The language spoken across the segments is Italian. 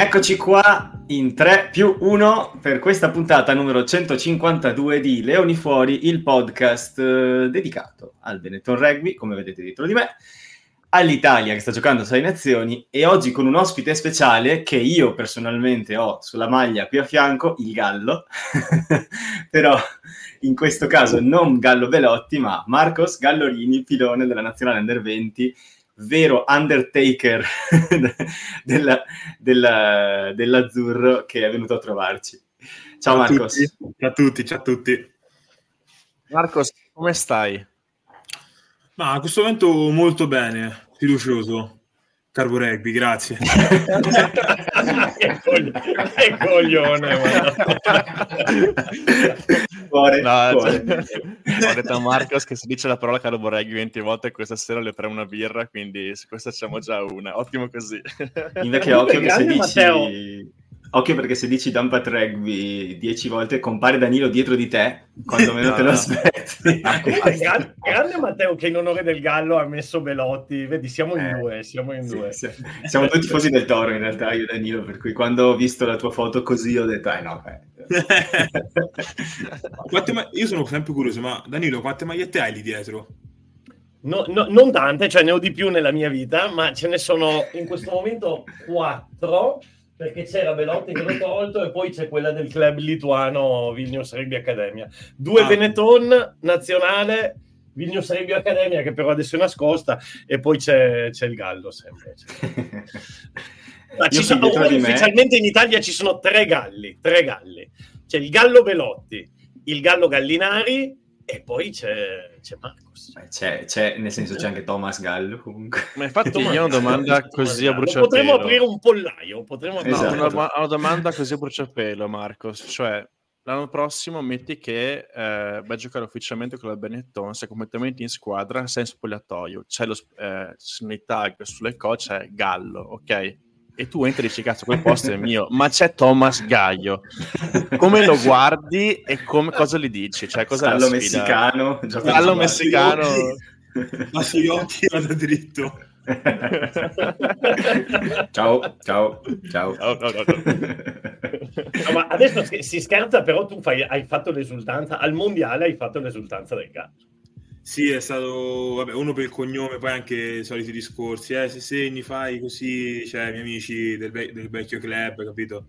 Eccoci qua in 3 più 1 per questa puntata numero 152 di Leoni Fuori, il podcast eh, dedicato al Benetton Rugby, come vedete dietro di me, all'Italia che sta giocando 6 nazioni e oggi con un ospite speciale che io personalmente ho sulla maglia qui a fianco, il Gallo, però in questo caso non Gallo Velotti ma Marcos Gallorini, pilone della Nazionale Under 20 vero Undertaker della, della, dell'azzurro che è venuto a trovarci. Ciao, ciao Marcos. Ciao a tutti, ciao a tutti. Marcos, come stai? Ma a questo momento molto bene, fiducioso. Carbo Rugby, grazie. che, coglione, che coglione, cuore, no, cuore. Cioè, ho detto a Marcos che si dice la parola Carbo Rugby 20 volte questa sera le pre una birra, quindi su questa facciamo già una. Ottimo così. Invece occhio che se dici... Matteo Occhio perché se dici Dumpat Rugby dieci volte compare Danilo dietro di te quando meno no, te lo aspetti. grande, grande Matteo che in onore del Gallo ha messo Belotti. Vedi, siamo in eh, due, siamo in sì, due. Sì. Siamo tutti tifosi del Toro in realtà, io e Danilo, per cui quando ho visto la tua foto così ho detto, eh no, ma- io sono sempre curioso, ma Danilo, quante magliette hai lì dietro? No, no, non tante, cioè ne ho di più nella mia vita, ma ce ne sono in questo momento quattro perché c'era Belotti che l'ho tolto e poi c'è quella del club lituano Vilnius Rugby Academia. Due ah. Benetton nazionale, Vilnius Rugby Academia che però adesso è nascosta e poi c'è, c'è il Gallo sempre. Ma ci sono, ufficialmente in Italia ci sono tre galli, tre galli. C'è il Gallo Belotti, il Gallo Gallinari e poi c'è, c'è Marcos. C'è, c'è, nel senso c'è anche Thomas Gallo comunque. Ma infatti io ho una domanda così a bruciapelo. Potremmo aprire un pollaio. Potremmo aprire esatto. no, una, una, domanda così a bruciapelo, Marcos. Cioè, l'anno prossimo metti che eh, vai a giocare ufficialmente con la Benetton, sei completamente in squadra, sei in spogliatoio, c'è lo, eh, nei tag sulle coach, c'è Gallo, ok? E tu entri e dici cazzo quel posto è mio. Ma c'è Thomas Gaio come lo guardi e come, cosa gli dici? Cioè cosa Stallo messicano Stallo messicano. Ma sugli occhi vado dritto. Ciao ciao ciao. No, no, no, no, ma adesso si, si scherza però tu fai, hai fatto l'esultanza al mondiale hai fatto l'esultanza del gatto sì, è stato vabbè, uno per il cognome, poi anche i soliti discorsi. Eh, se segni, fai così, cioè, i miei amici del, ve- del vecchio club, capito?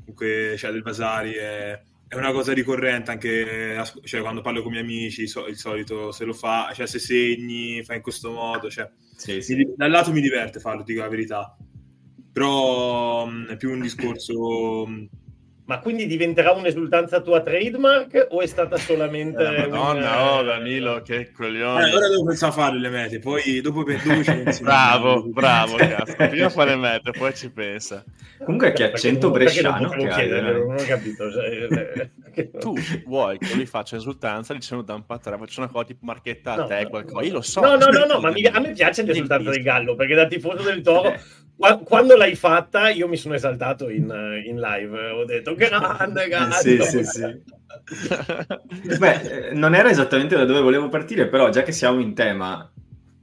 Comunque, cioè, del Vasari è, è una cosa ricorrente anche cioè, quando parlo con i miei amici. So, il solito se lo fa, cioè, se segni, fai in questo modo. Cioè, sì, sì. Mi, dal lato mi diverte farlo, dico la verità, però mh, è più un discorso. Mh, ma quindi diventerà un'esultanza tua trademark o è stata solamente... Eh, Madonna, un... oh Danilo, che coglione. Eh, ora devo pensare a fare le mete, poi dopo, ci pensi. bravo, bravo, cazzo. Prima fare le mete, poi ci pensa. Comunque che accento bresciano che hai. Non ho capito. Cioè, eh, tu vuoi che li faccia esultanza dicendo da un pattare, faccio una cosa tipo marchetta a no, te, qualcosa. Io lo so. No, no, no, no, ma mi, a me piace l'esultanza del Gallo, perché da tifoso del Toro quando l'hai fatta, io mi sono esaltato in, in live. Ho detto grande, grande. Sì, sì, sì. Beh, non era esattamente da dove volevo partire, però già che siamo in tema,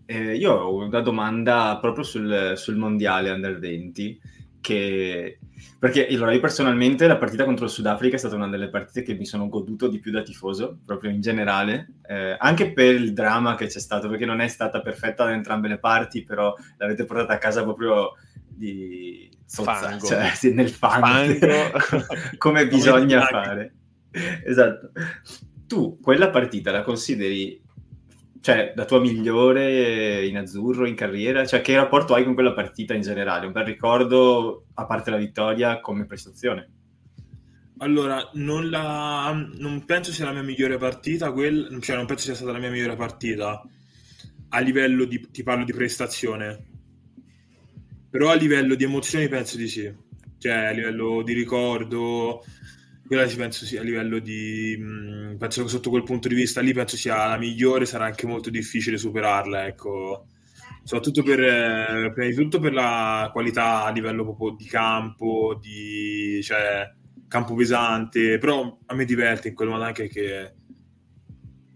eh, io ho una domanda proprio sul, sul mondiale under 20 che perché allora, io personalmente la partita contro il Sudafrica è stata una delle partite che mi sono goduto di più da tifoso, proprio in generale, eh, anche per il dramma che c'è stato, perché non è stata perfetta da entrambe le parti, però l'avete portata a casa proprio di sozza, cioè sì, nel fango, fango. come bisogna fare. Esatto. Tu quella partita la consideri cioè, la tua migliore in azzurro, in carriera? Cioè, che rapporto hai con quella partita in generale? Un bel ricordo, a parte la vittoria, come prestazione? Allora, non, la, non penso sia la mia migliore partita, quel, cioè non penso sia stata la mia migliore partita a livello di, ti parlo di prestazione, però a livello di emozioni penso di sì, cioè a livello di ricordo, quella ci penso sia a livello di mh, penso che sotto quel punto di vista lì penso sia la migliore sarà anche molto difficile superarla ecco. Soprattutto per eh, prima di tutto per la qualità a livello proprio di campo di cioè campo pesante. Però a me diverte in quel modo anche che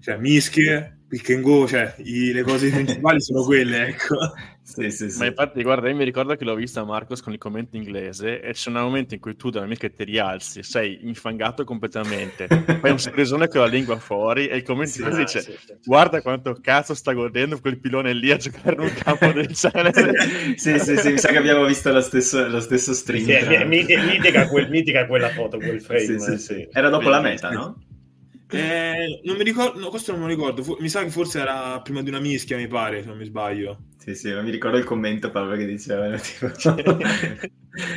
cioè mischie pick and go cioè i, le cose principali sono quelle ecco Sì, sì, sì. Ma infatti, guarda, io mi ricordo che l'ho vista Marcos con il commento inglese e c'è un momento in cui tu dalla mica ti rialzi, sei infangato completamente, fai un sorrisone con la lingua fuori e il commento Sì, inglese dice sì, sì. guarda quanto cazzo sta godendo quel pilone lì a giocare in un campo del genere. sì, sì, sì, mi sa che abbiamo visto lo stesso, lo stesso stream. Sì, mitica, quel- mitica quella foto, quel frame. Sì, sì, sì. sì. Era dopo la meta, no? Eh, non mi ricordo, no, questo non me lo ricordo. Fu- mi sa che forse era prima di una mischia, mi pare, se non mi sbaglio. Sì, sì, ma mi ricordo il commento proprio che diceva tipo,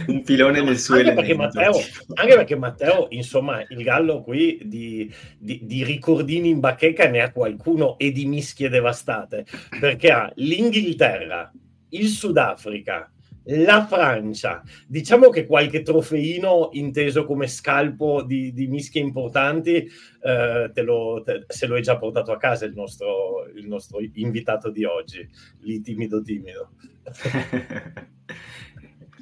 un pilone nel suo anche perché, elemento. Matteo, anche perché Matteo, insomma, il Gallo qui di, di- di ricordini in bacheca ne ha qualcuno e di mischie devastate, perché ha l'Inghilterra, il Sudafrica, la Francia, diciamo che qualche trofeino inteso come scalpo di, di mischie importanti, eh, te lo- te- se lo è già portato a casa il nostro, il nostro invitato di oggi, lì timido timido.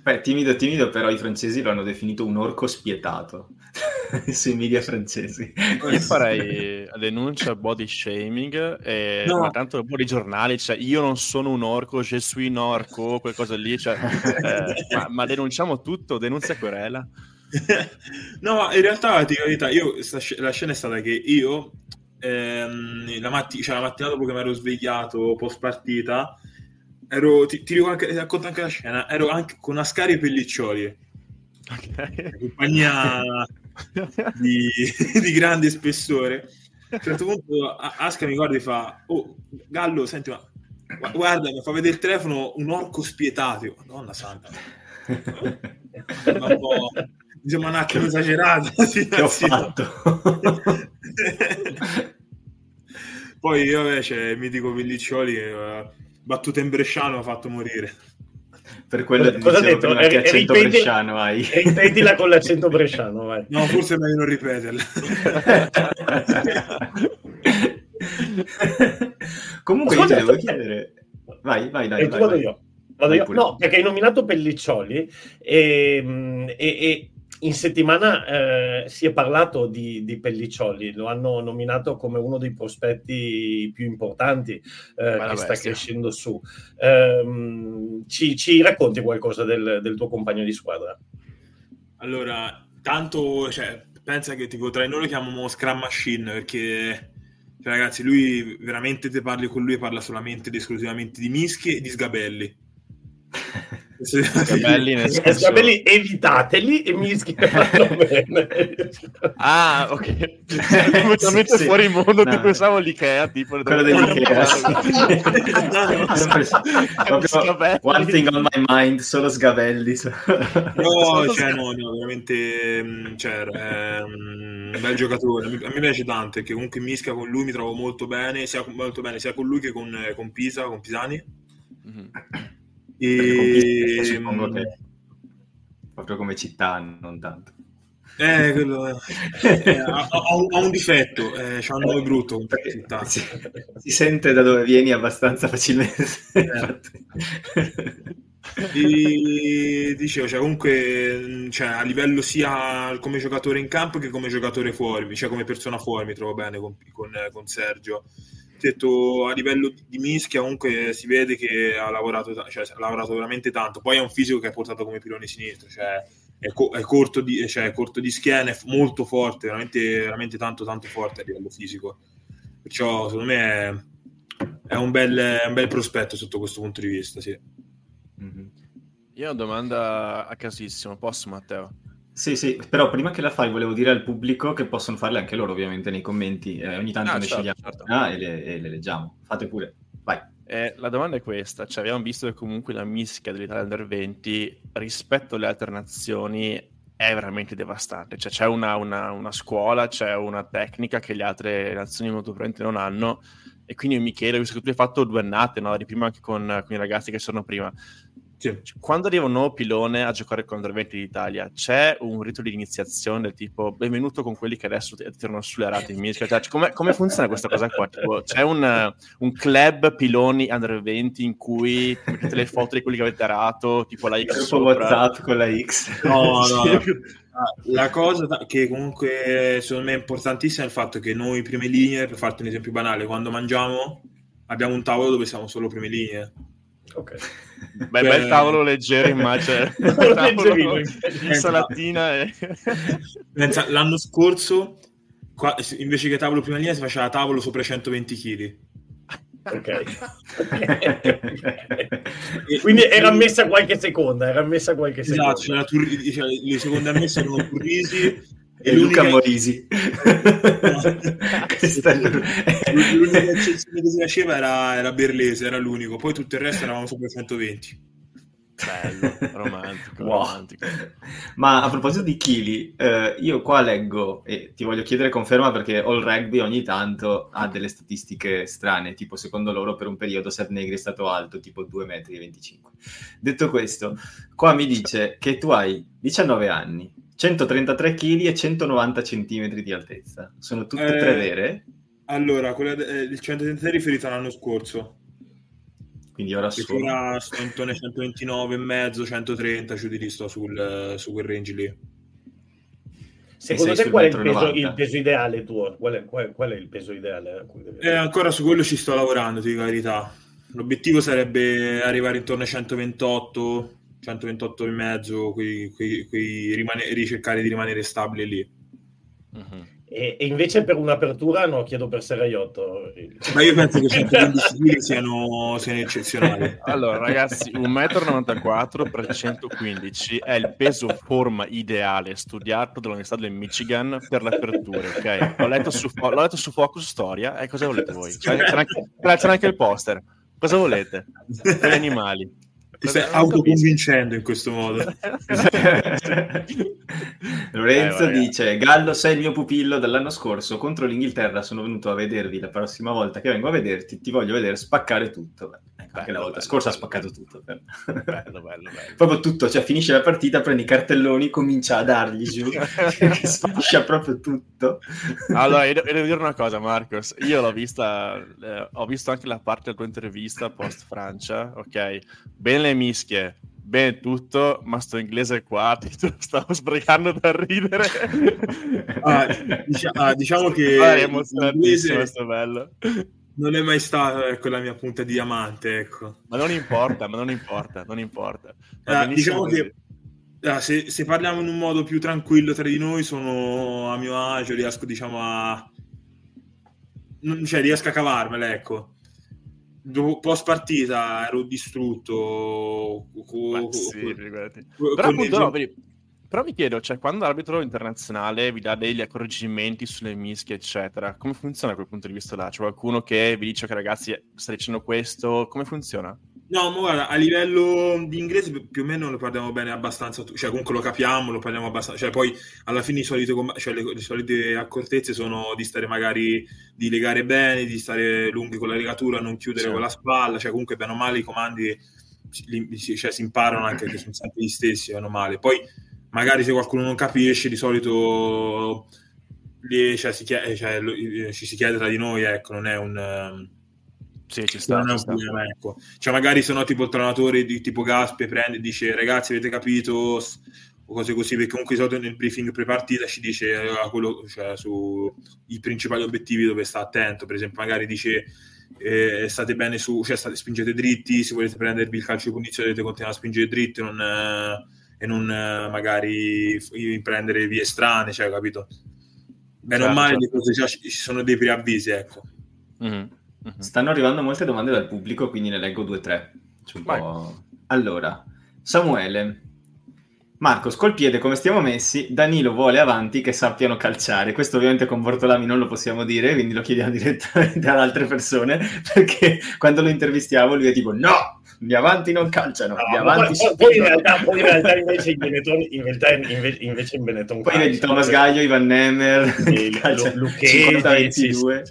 Beh, timido, timido, però i francesi lo hanno definito un orco spietato sui media francesi. Io farei denuncia body shaming, e, No. ma tanto un po' di giornali, cioè io non sono un orco, je suis un orco, qualcosa lì, cioè, eh, ma, ma denunciamo tutto, denunzia querela. no, ma in realtà, ti verità, io, la scena è stata che io, ehm, la, matti- cioè, la mattina dopo che mi ero svegliato post partita, ero, ti, ti dico anche, ti racconto anche la scena, ero anche con Ascari e Pelliccioli, Ok. compagnia di, di grande spessore. A un certo punto A- Asca mi guarda e fa, oh, Gallo, senti, ma gu- guarda, mi fa vedere il telefono un orco spietato. Io, Madonna santa. Ma un po'- mi sembra un attimo esagerato. sì, Che ho fatto? Poi vabbè, c'è il mitico Pelliccioli che eh, battuta in bresciano mi ha fatto morire. per quello ti Cosa ha dicevo detto? prima che Eh, accento ripeti- bresciano hai. Ripetila con l'accento bresciano, vai. No, forse è meglio non ripeterla. Comunque io devo chiedere... Vai, vai, dai, E tu vai, vado vai. io. Vado Vai io. No, perché hai nominato Pelliccioli e, mm, e- e in settimana eh, si è parlato di, di Pelliccioli, lo hanno nominato come uno dei prospetti più importanti eh, che sta crescendo su. Ehm, ci, ci racconti qualcosa del, del tuo compagno di squadra? Allora, tanto, cioè, pensa che tipo tra di noi lo chiamiamo Scrum Machine perché, cioè, ragazzi, lui veramente te parli con lui e parla solamente ed esclusivamente di mischie e di sgabelli. Sgabelli nel senso- Sgabelli, evitateli e mi vanno bene. Ah, ok. Completamente Sì, sì. fuori mondo, No. ti pensavo l'Ikea, tipo... Quello dell'Ikea. Proprio one thing on my mind, solo sgabelli. No, cioè, no, no, veramente mm, cioè, è mm, un bel giocatore. A me piace tanto perché comunque mischia con lui mi trovo molto bene, sia con, molto bene, sia con lui che con, con Pisa, con Pisani. Mhm. E, suppongo che proprio come città, non tanto. Eh, quello eh, ha, ha un, difetto, eh, c'ha un nome brutto si, si sente da dove vieni abbastanza facilmente. infatti. E dicevo, cioè, comunque cioè, a livello sia come giocatore in campo che come giocatore fuori, cioè come persona fuori mi trovo bene con, con, con Sergio. Detto a livello di mischia comunque si vede che ha lavorato, cioè, ha lavorato veramente tanto. Poi è un fisico che è portato come pilone sinistro, cioè è, co- è corto, di, cioè, è corto di schiena, è f- molto forte, veramente, veramente tanto tanto forte a livello fisico. Perciò secondo me è, è un, bel, è un bel prospetto sotto questo punto di vista, sì. Mhm. Io ho una domanda a casissimo, posso Matteo? Sì, sì, però prima che la fai volevo dire al pubblico che possono farle anche loro ovviamente nei commenti, eh, ogni tanto Ah, ne certo, scegliamo certo. una e le, e le leggiamo. Fate pure, vai. Eh, la domanda è questa, cioè abbiamo visto che comunque la mischia dell'Italia Under 20 rispetto alle altre nazioni è veramente devastante, cioè c'è una, una- una scuola, c'è una tecnica che le altre nazioni molto probabilmente non hanno e quindi io mi chiedo, visto che tu hai fatto due annate, no? Prima anche con, con i ragazzi che sono prima, Sì. quando arriva un nuovo pilone a giocare con Under 20 d'Italia, c'è un rito di iniziazione del tipo benvenuto con quelli che adesso ti tirano sulle rate in mischia? Cioè, come, come funziona questa cosa qua? Tipo, c'è un, un club piloni Under 20 in cui mettete le foto di quelli che avete arato, tipo la X sopra? WhatsApp con la X. No, no. Ah, La cosa che comunque secondo me è importantissima è il fatto che noi prime linee, per farti un esempio banale, quando mangiamo abbiamo un tavolo dove siamo solo prime linee. Ok. Beh, bel tavolo leggero, immagino. tavolo, salatina e... L'anno scorso, qua, invece che tavolo prima linea, si faceva tavolo sopra i 120 kg. Ok. Quindi era messa qualche seconda, era messa qualche seconda. Esatto, Tur- cioè, le seconde ammesse erano Turrisi e Luca Morisi. Questa l'unica eccezione che si faceva era, era Berlese, era l'unico, poi tutto il resto eravamo sopra 120. Bello, romantico, wow. romantico. Ma a proposito di chili, eh, io qua leggo e ti voglio chiedere conferma perché All Rugby ogni tanto ha delle statistiche strane, tipo secondo loro per un periodo Seth Negri è stato alto tipo 2,25 m. Detto questo, qua mi dice che tu hai 19 anni, 133 kg e 190 cm di altezza. Sono tutte e eh, tre vere? Allora, quella de- eh, il 133 è riferito all'anno scorso. Quindi ora sono... Ora sto intorno ai 129 e mezzo, 130, giù di lì sto sul, su quel range lì. Secondo te qual è il peso, il peso, ideale tuo? Qual è, qual, qual è il peso ideale? Eh, ancora su quello ci sto lavorando, ti dico la verità. L'obiettivo sarebbe arrivare intorno ai 128, 128 e mezzo, qui, qui, qui rimane, ricercare di rimanere stabile lì. Uh-huh. E, e, invece per un'apertura no, chiedo per Seraiotto. Ma io penso che 115 kg siano, siano eccezionali. Allora ragazzi, 1,94 m per 115 è il peso forma ideale studiato dall'Università del Michigan per le aperture, ok? L'ho letto su, l'ho letto su Focus Storia e cosa volete voi? C'è, c'è, anche, c'è anche il poster. Cosa volete? Per gli animali. Ti stai autoconvincendo in questo modo. Lorenzo eh, dice: Gallo, sei il mio pupillo dell'anno scorso. Contro l'Inghilterra sono venuto a vedervi la prossima volta che vengo a vederti. Ti voglio vedere spaccare tutto. Beh, ecco, anche la volta bello, scorsa bello. ha spaccato tutto. Bello, bello, bello. Proprio tutto, cioè finisce la partita, prendi i cartelloni, comincia a dargli giù, che sfascia proprio tutto. Allora, io devo dire una cosa, Marcos. Io l'ho vista, eh, ho visto anche la parte della tua intervista post Francia, ok? Bene le mischie, bene tutto, ma sto inglese qua ti stavo sbregando da ridere. Ah, dic- ah, diciamo che ah, è emozionantissimo questo bello. Non è mai stato ecco, la mia punta di diamante, ecco. Ma non importa, ma non importa, non importa. Ah, diciamo che ah, se, se, parliamo in un modo più tranquillo tra di noi, sono a mio agio, riesco diciamo a... Non, cioè, riesco a cavarmela, ecco dopo, post partita ero distrutto. Co, sì, co, però, appunto, no, però mi chiedo, cioè, quando l'arbitro internazionale vi dà degli accorgimenti sulle mischie, eccetera, come funziona da quel punto di vista là? C'è qualcuno che vi dice che ragazzi sta dicendo questo? Come funziona? No, ma guarda, a livello di inglese più o meno lo parliamo bene abbastanza, cioè comunque lo capiamo, lo parliamo abbastanza, cioè poi alla fine solite, cioè, le, le, solite accortezze sono di stare magari, di legare bene, di stare lunghi con la legatura, non chiudere sì. con la spalla, cioè comunque bene o male i comandi li, cioè, si imparano anche che sono sempre gli stessi, bene o male. Poi magari se qualcuno non capisce, di solito lì, cioè, si chiede, cioè, ci si chiede tra di noi, ecco, non è un sì, ci sta. Non è un problema, ecco. Cioè, magari se no, tipo il allenatore di tipo Gaspe prende e dice ragazzi, avete capito? O cose così, perché comunque di solito nel briefing pre-partita ci dice uh, quello, cioè, sui principali obiettivi dove sta attento. Per esempio, magari dice eh, state bene su, cioè state, spingete dritti, se volete prendervi il calcio di punizione dovete continuare a spingere dritti non, eh, e non eh, magari prendere vie strane, cioè, capito? Bene certo, o male, certo. Cose, cioè, ci sono dei preavvisi, ecco. Mm-hmm. Mhm. Stanno arrivando molte domande dal pubblico, quindi ne leggo due o tre. Allora, Samuele, Marcos, col piede come stiamo messi, Danilo vuole avanti che sappiano calciare. Questo ovviamente con Bortolami non lo possiamo dire, quindi lo chiediamo direttamente ad altre persone, perché quando lo intervistiamo lui è tipo no, gli avanti non calciano, no, gli avanti poi, poi, in realtà, poi in realtà invece in Benetton, in realtà, invece in Benetton poi vedi Thomas Gaglio, Ivan Nemer, sì, Lucchesi, 22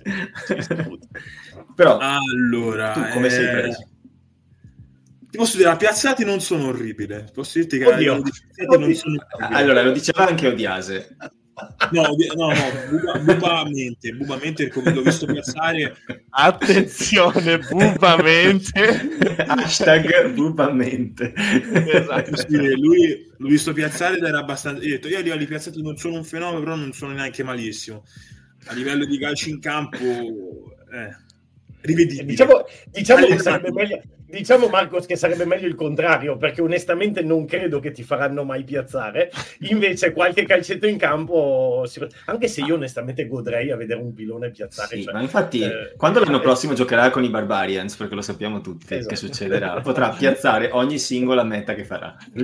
Però allora, tu come eh... sei preso? Ti posso dire, la piazzati non sono orribile. Posso dirti che Oddio. Oddio. non sono orribili. Allora, lo diceva anche Odiase. No, no, no, bubamente, bubamente come l'ho visto piazzare. Attenzione, bubamente. Hashtag bubamente. Esatto. Sì, lui l'ho visto piazzare ed era abbastanza... Io ho detto, io a livello di piazzati non sono un fenomeno, però non sono neanche malissimo. A livello di calcio in campo... Eh rivedibile. Diciamo, diciamo che sarebbe meglio, Diciamo Marcos che sarebbe meglio il contrario, perché onestamente non credo che ti faranno mai piazzare. Invece qualche calcetto in campo, anche se io onestamente godrei a vedere un pilone piazzare. Sì, cioè, ma infatti eh, quando l'anno eh, prossimo giocherà con i Barbarians, perché lo sappiamo tutti esatto. che succederà, potrà piazzare ogni singola meta che farà.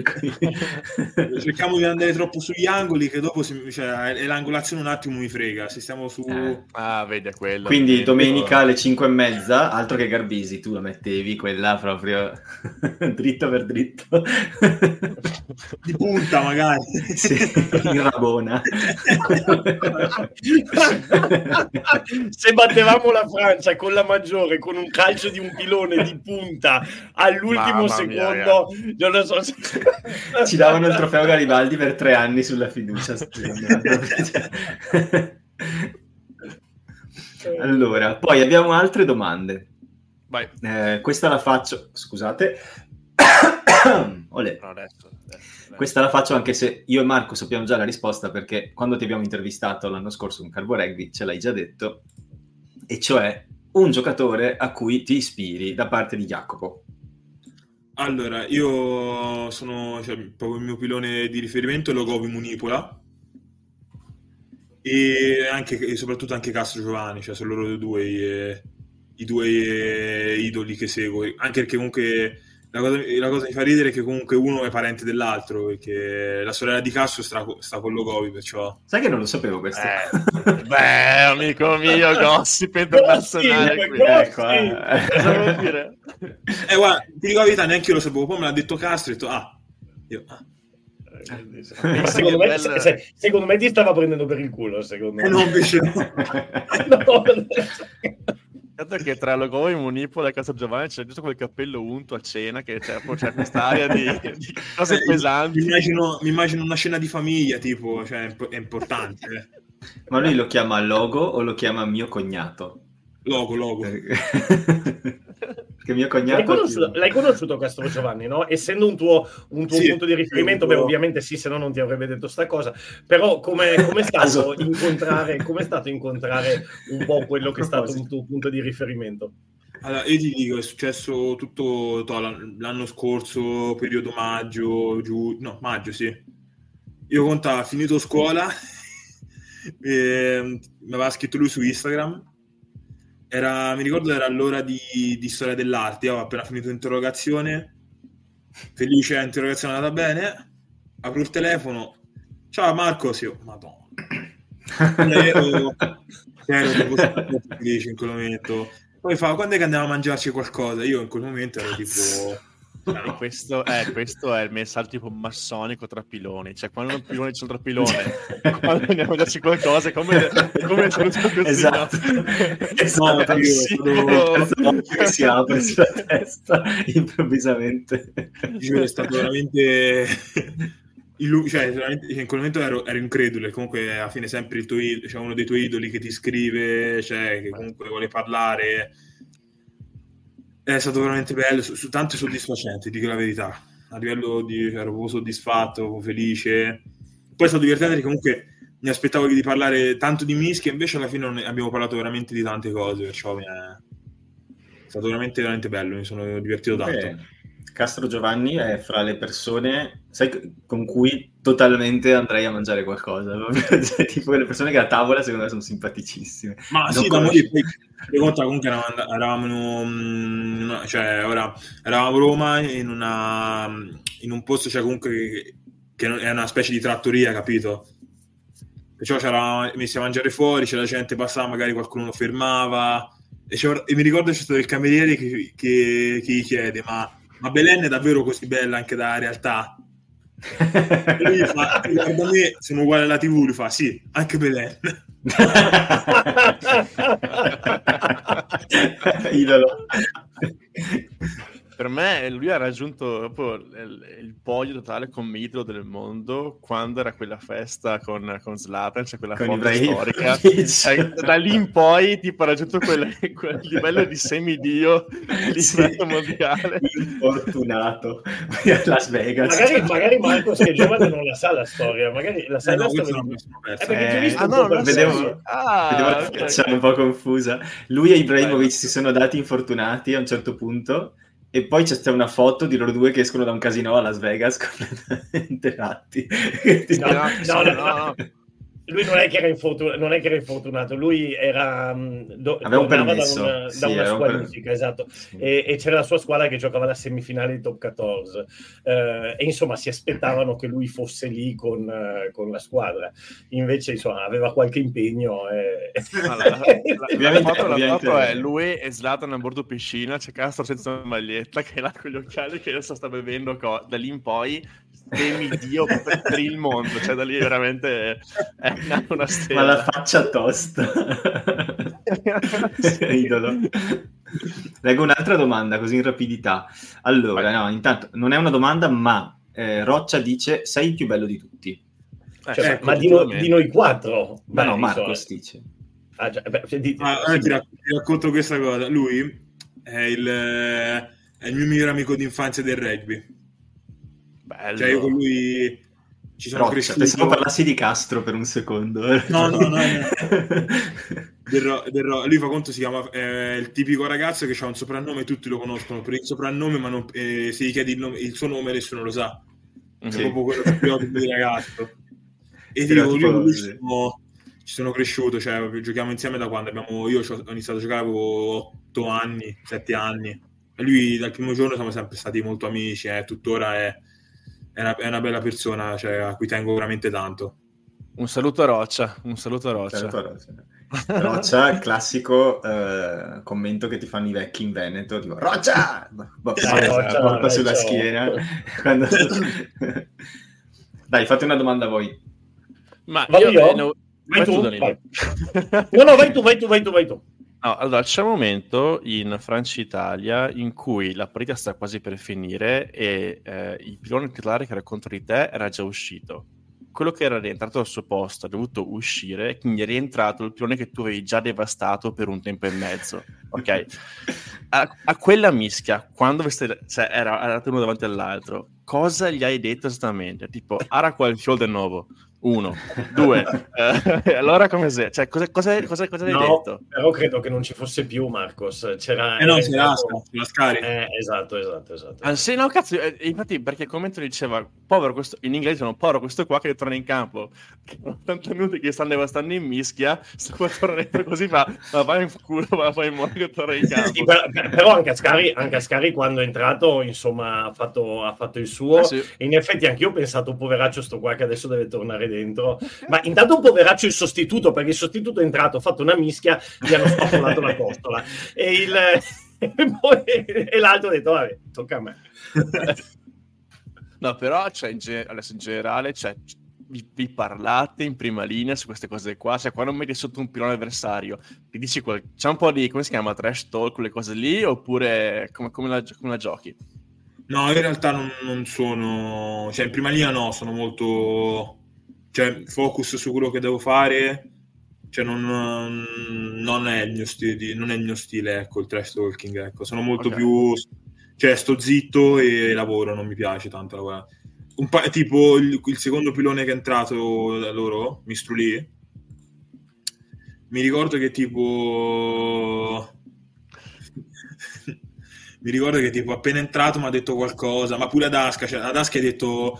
Cerchiamo di andare troppo sugli angoli che dopo si, cioè, l'angolazione un attimo mi frega, se stiamo su... Eh. Ah, vedi quello. Quindi domenica alle 5 e mezza, altro che Garbisi, tu la mettevi quella proprio dritto per dritto. Di punta magari. Sì, in rabona. Se battevamo la Francia con la maggiore, con un calcio di un pilone di punta all'ultimo Mamma secondo, mia, non lo so se... Ci davano il trofeo Garibaldi per tre anni sulla fiducia. Allora, poi abbiamo altre domande. Vai. Eh, questa la faccio, scusate. Olè. No, adesso, adesso, Questa la faccio anche se io e Marco sappiamo già la risposta perché quando ti abbiamo intervistato l'anno scorso con Carbo Rugby ce l'hai già detto, e cioè un giocatore a cui ti ispiri da parte di Jacopo. Allora, io sono cioè, proprio il mio pilone di riferimento è Logovi Munipola e, anche, e soprattutto anche Castro Giovanni, cioè sono loro due. E i due eh, idoli che seguo, anche perché comunque la cosa, la cosa, mi fa ridere è che comunque uno è parente dell'altro, perché la sorella di Castro sta, sta con Logovi, perciò... Sai che non lo sapevo questo? Eh, beh, amico mio, gossip internazionale qui. Ecco, eh. Cosa vuol dire? Eh, guarda, ti dico la verità, neanche io lo sapevo, poi me l'ha detto Castro e ho detto, ah, io, ah. Secondo me, se, secondo me, ti stava prendendo per il culo secondo me. Eh, no, invece no. no. Dato che tra Logo e Munipola e Casa Giovanni c'è giusto quel cappello unto a cena che c'è, c'è questa aria di, di, cose eh, pesanti. Mi immagino, mi immagino, una scena di famiglia, tipo, cioè, è importante. Ma lui lo chiama Logo o lo chiama mio cognato? Logo, logo. Che mio cognato... L'hai conosciuto, l'hai conosciuto questo Giovanni, no? Essendo un tuo, un tuo sì, punto di riferimento, beh, ovviamente sì, se no non ti avrebbe detto sta cosa, però come è stato, incontrare, è stato incontrare un po' quello che è stato un tuo punto di riferimento? Allora, io ti dico, è successo tutto l'anno scorso, periodo maggio, giù, no, maggio sì. Io conta, finito scuola, e, mi aveva scritto lui su Instagram era, mi ricordo era l'ora di, di storia dell'arte, io avevo appena finito l'interrogazione, felice, l'interrogazione è andata bene, apro il telefono, ciao Marco, sì, oh, madonna. ero, ero felice in quel momento. Poi fa, quando è che andiamo a mangiarci qualcosa? Io in quel momento ero tipo No. Questo, è, questo, è, il messaggio tipo massonico tra piloni, cioè quando un pilone c'è un tra pilone, quando andiamo a darci qualcosa, è come, come è così. Esatto, esatto. No, che si apre sulla testa improvvisamente. Giuro, è stato veramente... cioè, in quel momento ero, ero, incredulo comunque alla fine sempre il tuo, cioè, uno dei tuoi idoli che ti scrive, cioè, che comunque vuole parlare è stato veramente bello, su, su, tanto soddisfacente, dico la verità. A livello di ero proprio soddisfatto, felice. Poi è stato divertente perché comunque mi aspettavo di parlare tanto di Mischia, invece alla fine abbiamo parlato veramente di tante cose, perciò è... stato veramente, veramente bello, mi sono divertito tanto. Okay. Castro Giovanni è fra le persone sai, con cui totalmente andrei a mangiare qualcosa. cioè, tipo le persone che a tavola secondo me sono simpaticissime. Ma non sì, conosci... poi, conta, comunque eravamo, eravamo cioè, ora, eravamo a Roma in, una, in un posto cioè, comunque che, che è una specie di trattoria, capito? Perciò c'era messi a mangiare fuori, c'era gente passava, magari qualcuno lo fermava. E, e mi ricordo c'è stato il cameriere che, che, che gli chiede: Ma ma Belen è davvero così bella anche da realtà? e lui fa, guarda me, sono uguale alla tv, lui fa, sì, anche Belen. Idolo per me lui ha raggiunto proprio il, il podio totale come idolo del mondo quando era quella festa con, con Zlatan, cioè quella con foto storica. Eh, da lì in poi tipo, ha raggiunto quel, quel livello di semidio di sì. livello mondiale. Infortunato. Las Vegas. Magari, magari Marcos che è giovane non la sa la storia, magari la sa eh, la storia. Eh, eh, ah, no, non vedevo, ah, vedevo la okay. un po' confusa. Lui e Ibrahimovic si sono dati infortunati a un certo punto e poi c'è una foto di loro due che escono da un casino a Las Vegas completamente ratti. No, no, no, no. Lui non è che era, infortun- non è che era infortunato, lui era, mm, do- Aveva un permesso. da una, da Sì, una aveva un squalifica, esatto, Sì. e, e c'era la sua squadra che giocava la semifinale di top 14 Eh, e insomma si aspettavano che lui fosse lì con, eh, con la squadra. Invece insomma aveva qualche impegno e... La, la- la- foto, la foto è lui e Zlatan a bordo piscina, c'è Castro senza maglietta che è là con gli occhiali che adesso sta bevendo co- da lì in poi semidio per, per il mondo, cioè da lì veramente è una, una stella. Ma la faccia tosta. Idolo. Leggo un'altra domanda così in rapidità. Allora, no, intanto non è una domanda, ma eh, Roccia dice sei il più bello di tutti. Eh, Cioè, ecco, ma di, no- di noi quattro Ma Beh, no, Marcos dice. ah, già, beh, cioè, di- Ah, sì, ti, rac- ti racconto questa cosa. Lui è il, è il mio migliore amico d'infanzia del rugby. Bello. Cioè, io con lui ci sono Roccia, cresciuto. pensavo parlassi di Castro per un secondo. No, no, no, no. Del ro- del ro- lui fa conto si chiama è il tipico ragazzo che ha un soprannome tutti lo conoscono per il soprannome ma non- eh, se gli chiedi il, nome- il suo nome nessuno lo sa è. Sì. proprio quello stereotipo di ragazzo e dico io con lui ci sono, ci sono cresciuto cioè giochiamo insieme da quando abbiamo io ho iniziato a giocare avevo 8 anni 7 anni e lui dal primo giorno siamo sempre stati molto amici e tuttora è, è, una, è una bella persona cioè, a cui tengo veramente tanto Un saluto a Roccia, un saluto a Roccia. Certo, Roccia. Roccia, il classico eh, commento che ti fanno i vecchi in Veneto, tipo Roccia! Boh, Roccia, sulla schiena. Quando- Dai, fate una domanda voi. Ma Vado io? eh, no- Vai tu, Danilo. vai. no no vai tu vai tu vai tu vai tu No, allora c'è un momento in Francia-Italia in cui la partita sta quasi per finire e eh, il pilone titolare che era contro di te era già uscito. Quello che era rientrato al suo posto ha dovuto uscire, quindi è rientrato il pilone che tu avevi già devastato per un tempo e mezzo. Ok? A, a quella mischia, quando aveste- cioè, era, era uno davanti all'altro, cosa gli hai detto esattamente? Tipo, ara qual fiol del nuovo? Uno, due. eh, allora come se... Cioè, cosa, cosa, cosa, cosa hai no detto? però credo che non ci fosse più Marcos c'era eh no era c'è la, entrato- la scari eh, esatto esatto esatto Ah, sì, no, cazzo, eh, infatti perché il commento diceva, povero questo, in inglese sono povero questo qua che torna in campo, che 80 minuti che stanno devastando in mischia, sto qua torna dentro così fa, ma vai in culo, ma fai in modo che torna in campo. Sì, per- per- però anche Ascari, anche Ascari quando è entrato insomma ha fatto, ha fatto il suo Ah, sì. E in effetti anch'io ho pensato poveraccio sto qua che adesso deve tornare dentro. Ma intanto un poveraccio il sostituto perché il sostituto è entrato ha fatto una mischia gli hanno spappolato la costola. E, il, e, poi- e l'altro ha detto vabbè tocca a me. No, però, cioè, in, ge- adesso in generale, cioè, vi, vi parlate in prima linea su queste cose qua, cioè quando metti sotto un pilone avversario, ti dici qual- c'è un po' di, come si chiama, trash talk, quelle cose lì, oppure come, come la, come la giochi? No, in realtà non, non sono, cioè in prima linea no, sono molto, cioè focus su quello che devo fare, cioè non, non è il mio stile, non è il mio stile, ecco, il trash talking, ecco, sono molto Ok. più, cioè sto zitto e lavoro, non mi piace tanto lavorare. Un pa- tipo il, il secondo pilone che è entrato da loro, Mistruli, mi ricordo che tipo mi ricordo che tipo appena entrato mi ha detto qualcosa, ma pure ad Asca, cioè ad Asca ha detto,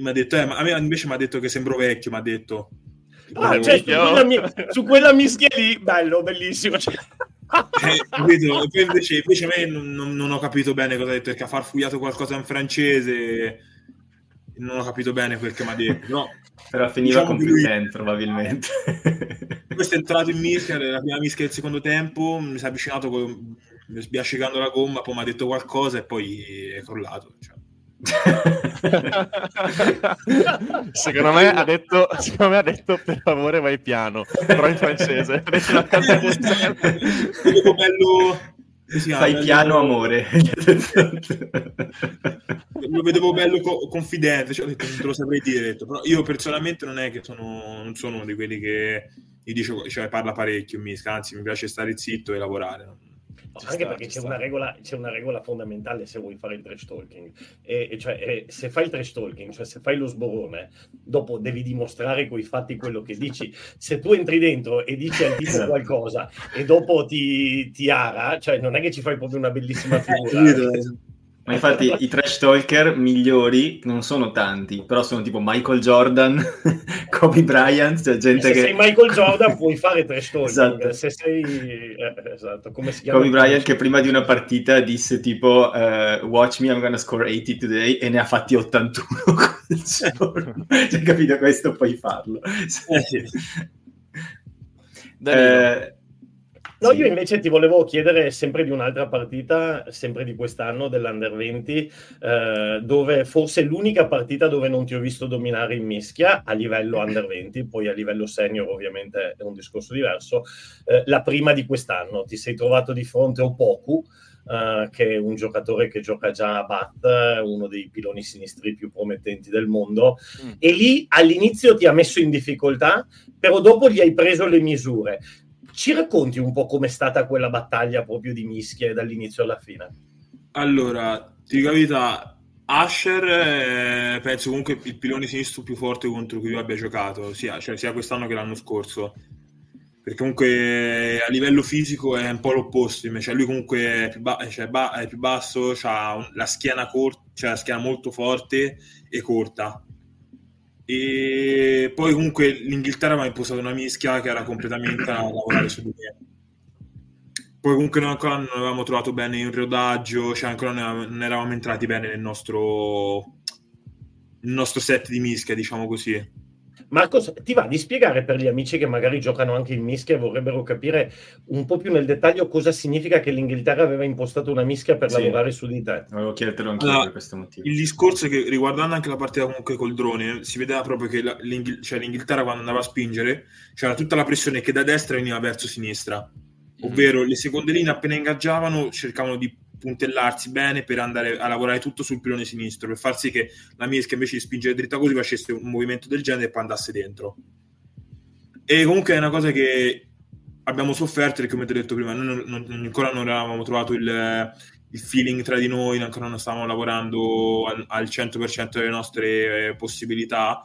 mi ha detto, eh, ma a me invece mi ha detto che sembro vecchio, mi ha detto. Ah, cioè, su, quella, su quella mischia lì bello bellissimo cioè. eh? E poi invece, invece a me non, non- non ho capito bene cosa ha detto, perché ha farfugliato qualcosa in francese, non ho capito bene quel che mi ha detto, no. Però finiva Diciamo con più lui- tempo, probabilmente. Questo è entrato in mischia, la prima mischia del secondo tempo, mi si è avvicinato con- sbiascicando la gomma, poi mi ha detto qualcosa e poi è crollato. Cioè. secondo, me ha detto, secondo me ha detto per favore vai piano, però in francese. Ha detto una bello... chiama? Fai Bello- piano, amore. Lo vedevo bello co- confidente, cioè, ho detto, non te lo saprei dire, detto, però io personalmente non è che sono, non sono uno di quelli che gli dice, cioè, parla parecchio, mi, anzi mi piace stare zitto e lavorare. Anche sta, perché c'è una, regola, c'è una, regola, fondamentale se vuoi fare il trash talking, e, e cioè e se fai il trash talking, cioè se fai lo sborone, dopo devi dimostrare coi fatti quello che dici. Se tu entri dentro e dici al tipo esatto. qualcosa e dopo ti, ti ara, cioè non è che ci fai proprio una bellissima figura. Ma infatti i trash talker migliori non sono tanti, però sono tipo Michael Jordan, Kobe Bryant, cioè gente se che... sei Michael Jordan puoi fare trash talking, esatto. se sei... Eh, esatto, come si chiama? Kobe Bryant che prima di una partita disse tipo uh, watch me, I'm gonna score 80 today e ne ha fatti 81 quel giorno. cioè, capito? Questo puoi farlo. Eh, sì. eh, No, io invece ti volevo chiedere sempre di un'altra partita, sempre di quest'anno dell'Under 20, eh, dove forse l'unica partita dove non ti ho visto dominare in mischia a livello Under 20, poi a livello senior ovviamente è un discorso diverso, eh, la prima di quest'anno. Ti sei trovato di fronte a Opoku, Uh, che è un giocatore che gioca già a Bat, uno dei piloni sinistri più promettenti del mondo, mm. e lì all'inizio ti ha messo in difficoltà, però dopo gli hai preso le misure. Ci racconti un po' com'è stata quella battaglia proprio di mischie dall'inizio alla fine? Allora, ti dico la verità, Asher è, penso comunque il pilone sinistro più forte contro cui io abbia giocato, sia, cioè, sia quest'anno che l'anno scorso. Perché comunque a livello fisico è un po' l'opposto, invece lui comunque è più, ba- cioè, ba- è più basso, ha la schiena corta, cioè la schiena molto forte e corta e poi comunque l'Inghilterra mi ha impostato una mischia che era completamente a lavorare su di me. Poi comunque noi ancora non avevamo trovato bene il rodaggio, cioè ancora non eravamo entrati bene nel nostro, nel nostro set di mischia, diciamo così. Marco, ti va di spiegare per gli amici che magari giocano anche in mischia e vorrebbero capire un po' più nel dettaglio cosa significa che l'Inghilterra aveva impostato una mischia per sì. lavorare su di te? Volevo chiedertelo anche allora, per questo motivo. Il discorso è che riguardando anche la partita comunque col drone, si vedeva proprio che la, l'Inghil- cioè, l'Inghilterra quando andava a spingere c'era tutta la pressione che da destra veniva verso sinistra, mm. ovvero mm. le seconde linee appena ingaggiavano cercavano di puntellarsi bene per andare a lavorare tutto sul pilone sinistro, per far sì che la mischia invece di spingere dritta così facesse un movimento del genere e poi andasse dentro. E comunque è una cosa che abbiamo sofferto perché come ti ho detto prima, noi non, non, ancora non avevamo trovato il, il, feeling tra di noi, ancora non stavamo lavorando al, al 100% delle nostre possibilità.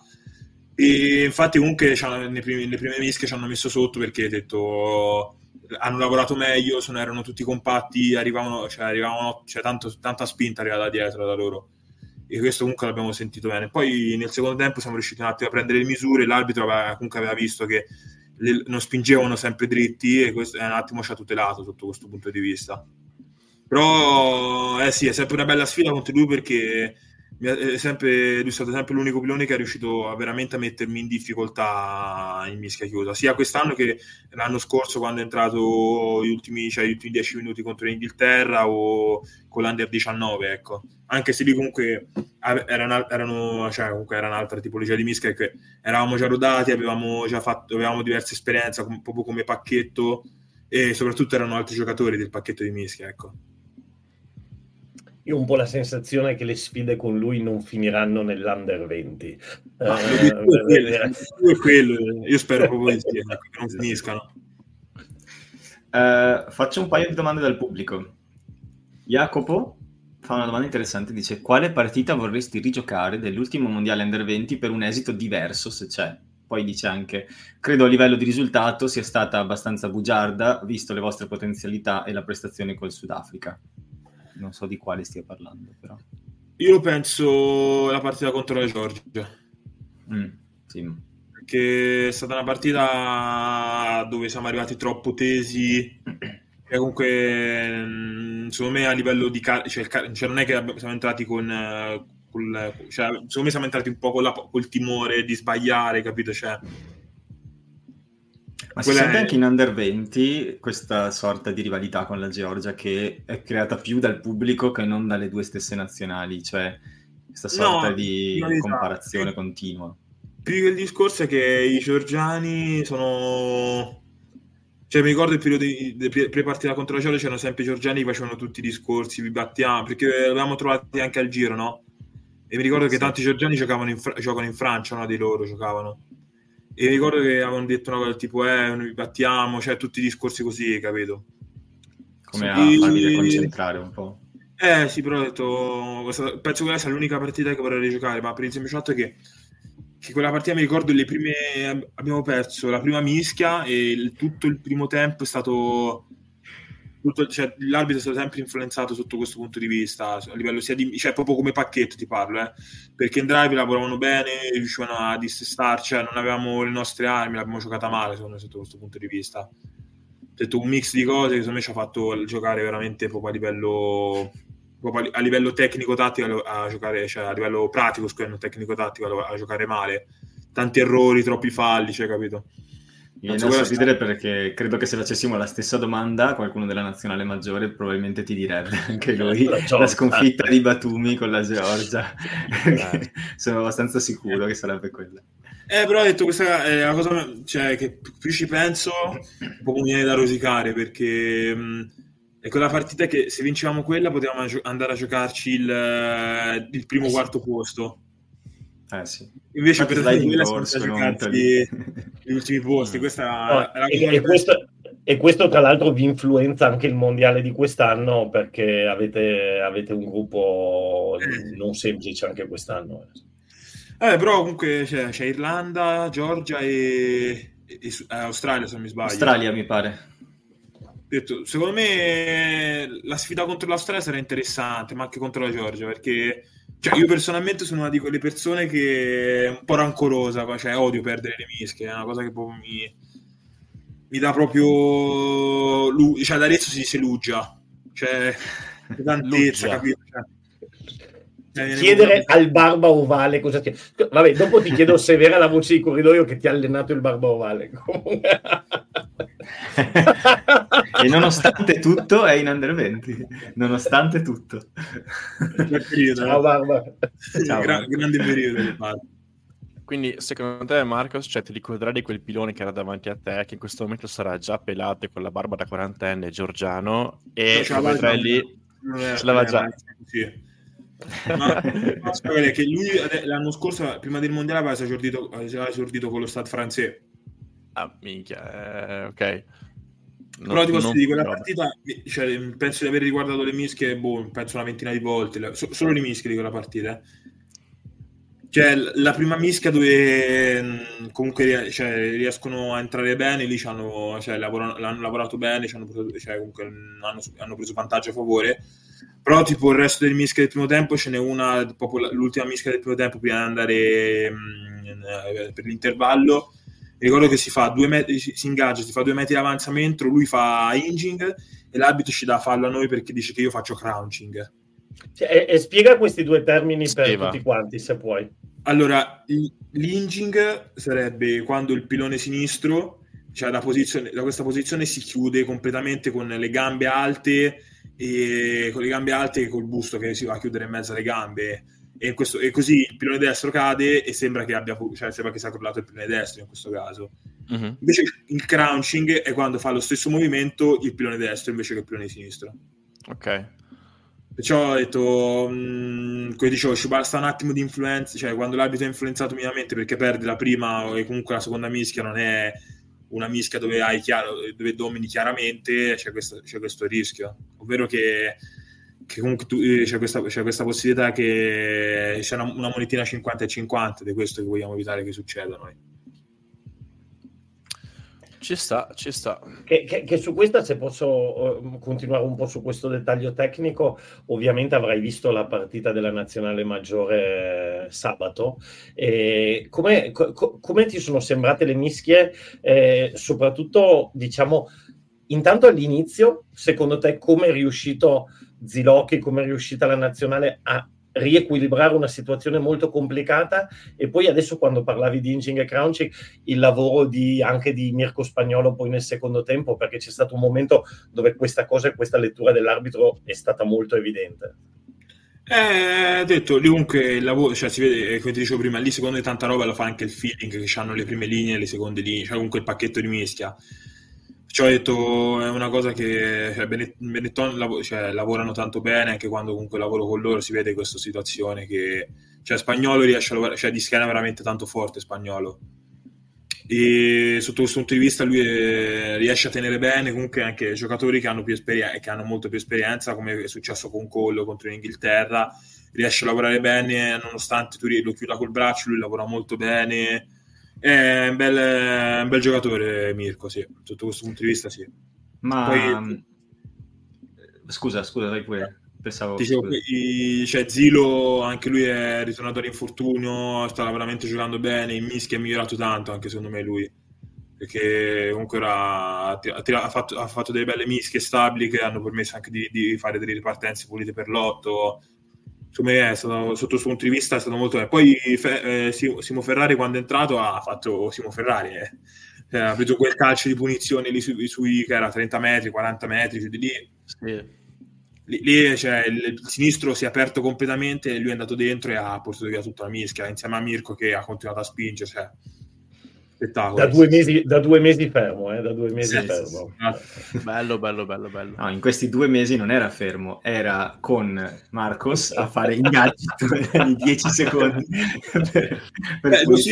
E infatti comunque nei primi, le prime mischie ci hanno messo sotto perché ho detto hanno lavorato meglio, sono, erano tutti compatti, arrivavano, cioè, arrivavano cioè, tanto, tanta spinta arrivava da dietro da loro. E questo comunque l'abbiamo sentito bene. Poi nel secondo tempo siamo riusciti un attimo a prendere le misure, l'arbitro aveva, comunque aveva visto che le, non spingevano sempre dritti e questo è un attimo ci ha tutelato sotto questo punto di vista. Però eh sì, è sempre una bella sfida contro lui perché è, sempre, lui è stato sempre l'unico pilone che è riuscito a veramente a mettermi in difficoltà in mischia chiusa, sia quest'anno che l'anno scorso quando è entrato gli ultimi, cioè, gli ultimi 10 minuti contro l'Inghilterra o con l'Under 19, ecco. Anche se lì comunque erano, erano, cioè, comunque era un'altra tipologia di mischia, che eravamo già rodati, avevamo già fatto, avevamo diverse esperienze, proprio come pacchetto, e soprattutto erano altri giocatori del pacchetto di mischia, ecco. Io ho un po' la sensazione che le sfide con lui non finiranno nell'Under 20. No, uh, quello, io spero proprio che non finiscano. Uh, faccio un paio di domande dal pubblico. Jacopo fa una domanda interessante, dice quale partita vorresti rigiocare dell'ultimo mondiale Under 20 per un esito diverso se c'è? Poi dice anche, credo a livello di risultato sia stata abbastanza bugiarda, visto le vostre potenzialità e la prestazione col Sudafrica non so di quale stia parlando, però. Io penso la partita contro la Georgia. Mm, sì. Perché è stata una partita dove siamo arrivati troppo tesi. E comunque, mm, secondo me, a livello di car- cioè, car- cioè non è che siamo entrati con. Col, cioè, secondo me siamo entrati un po' con la, col timore di sbagliare, capito? Cioè, ma si sente è... anche in Under 20 questa sorta di rivalità con la Georgia che è creata più dal pubblico che non dalle due stesse nazionali, cioè questa sorta no, di comparazione esatto. continua. Più che il discorso è che i georgiani sono... Cioè, mi ricordo il periodo di pre-partita contro la Georgia c'erano sempre i georgiani che facevano tutti i discorsi, vi battiamo, perché l'avevamo trovati anche al giro, no? E mi ricordo che tanti georgiani giocavano in, giocano in Francia, uno di loro giocavano. E ricordo che avevano detto una cosa tipo, eh, noi battiamo, cioè tutti i discorsi così, capito? come a Sì. farmi deconcentrare un po'. Eh sì, però ho detto, penso che questa sia l'unica partita che vorrei rigiocare, ma per il semplice fatto che, che quella partita mi ricordo le prime, abbiamo perso la prima mischia e il- tutto il primo tempo è stato, tutto- cioè, l'arbitro è stato sempre influenzato sotto questo punto di vista, a livello sia di, cioè proprio come pacchetto ti parlo, eh, perché in drive lavoravano bene, riuscivano a dissestarci, cioè non avevamo le nostre armi, l'abbiamo giocata male secondo me sotto questo punto di vista. Detto un mix di cose che secondo me ci ha fatto giocare veramente proprio a livello proprio a li- a livello tecnico-tattico a giocare, cioè a livello pratico, scusa, non tecnico-tattico a giocare male. Tanti errori, troppi falli, cioè, capito? Mi viene da sorridere perché credo che se facessimo la stessa domanda a qualcuno della nazionale maggiore probabilmente ti direbbe anche lui La la, sconfitta di Batumi con la Georgia. Sono abbastanza sicuro che sarebbe quella. Eh, però ho detto questa è una cosa cioè, che più ci penso, un po' mi viene da rosicare perché mh, è quella partita che se vincevamo quella potevamo gio- andare a giocarci il, eh, il primo Eh quarto posto. Eh sì. Invece Infatti per a non giocarci lì. gli ultimi posti. Questa No, e, e questo, e questo, tra l'altro vi influenza anche il mondiale di quest'anno perché avete, avete un gruppo non semplice anche quest'anno. Eh, però comunque c'è, c'è Irlanda, Georgia e, e- e eh, Australia, se non mi sbaglio. Australia mi pare. Detto, secondo me la sfida contro l'Australia sarà interessante, ma anche contro la Georgia, perché cioè, io personalmente sono una di quelle persone che è un po' rancorosa, cioè odio perdere le mische, è una cosa che proprio mi, mi dà proprio... lu- Cioè, ad Arezzo si dice luggia, cioè Luggia. capito? Cioè, Chiedere al barba ovale cosa ti... Vabbè, dopo ti chiedo se è vera la voce di corridoio che ti ha allenato il barba ovale. E nonostante tutto è in under 20. Nonostante tutto. Periodo, Ciao eh. barba. Ciao, Gra- grande periodo. Quindi, secondo te, Marcos, cioè, ti ricorderai di quel pilone che era davanti a te, che in questo momento sarà già pelato e con la barba da quarantenne, Giorgiano, e Ce lo l'aveva vedrai già. lì. Ce l'aveva già. così. Ma che lui l'anno scorso, prima del mondiale, aveva esordito, aveva esordito con lo Stade francese. Ah, minchia, eh, ok. No- Però ti posso dire, quella partita, cioè, penso di aver riguardato le mischie, boh, penso una ventina di volte, so- solo le mischie di quella partita. eh. Cioè, la prima mischia dove mh, comunque cioè, riescono a entrare bene, lì c'hanno, cioè, lavorano- l'hanno lavorato bene, c'hanno cioè, comunque mh, hanno, hanno preso vantaggio a favore. Però, tipo, il resto delle mischie del primo tempo ce n'è una, proprio l'ultima mischia del primo tempo prima di andare mh, eh, per l'intervallo. Ricordo che si fa due metri, si ingaggia, si fa due metri di avanzamento, lui fa hinging e l'arbitro ci dà fallo a noi perché dice che io faccio crouching. Cioè, e, e spiega questi due termini per Spiega. tutti quanti, se puoi. Allora, l'hinging sarebbe quando il pilone sinistro, cioè da, posizione, da questa posizione si chiude completamente con le gambe alte e con le gambe alte e col busto che si va a chiudere in mezzo alle gambe. E, questo- e così il pilone destro cade e sembra che abbia cioè sembra che sia crollato il pilone destro in questo caso. Mhm. Invece il crouching è quando fa lo stesso movimento il pilone destro invece che il pilone sinistro. Ok. Perciò ho detto, mh, come dicevo, ci basta un attimo di influenza, cioè quando l'arbitro è influenzato minimamente perché perde la prima e comunque la seconda mischia non è una mischia dove hai chiaro, dove domini chiaramente, c'è questo, c'è questo rischio. Ovvero che, che comunque tu- eh, c'è, questa, c'è questa possibilità che sia una, una monetina 50 e 50 ed è questo che vogliamo evitare che succeda a noi. Ci sta, ci sta. Che, che- che su questa, se posso eh, continuare un po' su questo dettaglio tecnico, ovviamente avrai visto la partita della nazionale maggiore eh, sabato. Come, co- co- come ti sono sembrate le mischie, eh, soprattutto diciamo, intanto all'inizio, secondo te come è riuscito Zilocchi, come è riuscita la nazionale a riequilibrare una situazione molto complicata e poi adesso quando parlavi di Inging e Crouching il lavoro di, anche di Mirko Spagnolo poi nel secondo tempo perché c'è stato un momento dove questa cosa e questa lettura dell'arbitro è stata molto evidente Eh, detto, comunque il lavoro, cioè si vede, eh, come ti dicevo prima, lì secondo me tanta roba la fa anche il feeling, che hanno le prime linee e le seconde linee, cioè comunque il pacchetto di mischia. Perciò ho detto, è una cosa che cioè, Bene- Benetton lav- cioè, lavorano tanto bene, anche quando comunque lavoro con loro si vede questa situazione che, cioè Spagnolo riesce a lavorare, cioè di schiena veramente tanto forte Spagnolo. e sotto questo punto di vista lui è, riesce a tenere bene comunque anche giocatori che hanno, più esperien- che hanno molto più esperienza come è successo con Collo contro l'Inghilterra riesce a lavorare bene nonostante tu lo chiuda col braccio lui lavora molto bene è un bel, un bel giocatore Mirko sì. sotto questo punto di vista sì ma Poi, scusa scusa dai pure Pensavo, Dicevo, i, cioè, Zilo anche lui è ritornato all'infortunio, sta veramente giocando bene. In Mischia è migliorato tanto, anche secondo me lui. Perché comunque era, ha, ha, fatto, ha, fatto, delle belle mischie stabili che hanno permesso anche di, di fare delle ripartenze pulite per l'otto. Secondo me è stato, sotto il suo punto di vista è stato molto bene. Poi eh, Simo Ferrari quando è entrato ha fatto Simo Ferrari. Eh. Cioè, ha preso quel calcio di punizione lì sui, sui, che era 30 metri, 40 metri, giù di lì. Sì lì, lì cioè, il, il, sinistro si è aperto completamente lui è andato dentro e ha portato via tutta la mischia insieme a Mirko che ha continuato a spingere cioè, spettacolo. Da due mesi, da due mesi fermo, eh? da due mesi sì, fermo. Sì, sì. bello, bello, bello, bello. No, in questi due mesi non era fermo, era con Marcos a fare ingaggi di 10 secondi. per, per Beh, lo sì,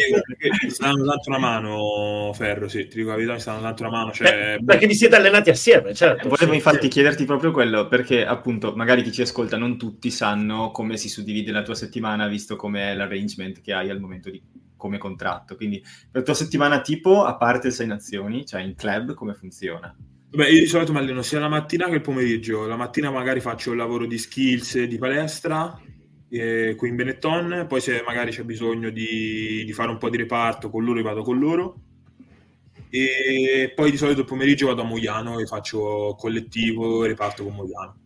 mi stanno dando una mano, Ferro, sì, ti dico la verità, mi stanno dando una mano. Cioè... Eh, perché vi siete allenati assieme, certo. Volevo infatti chiederti proprio quello, perché appunto magari chi ci ascolta non tutti sanno come si suddivide la tua settimana, visto com'è l'arrangement che hai al momento di come contratto. Quindi la tua settimana tipo, a parte le sei nazioni, cioè in club, come funziona? Beh, io di solito mi alleno sia la mattina che il pomeriggio. La mattina magari faccio il lavoro di skills di palestra eh, qui in Benetton, poi se magari c'è bisogno di, di, fare un po' di reparto con loro, vado con loro. E poi di solito il pomeriggio vado a Mogliano e faccio collettivo reparto con Mogliano.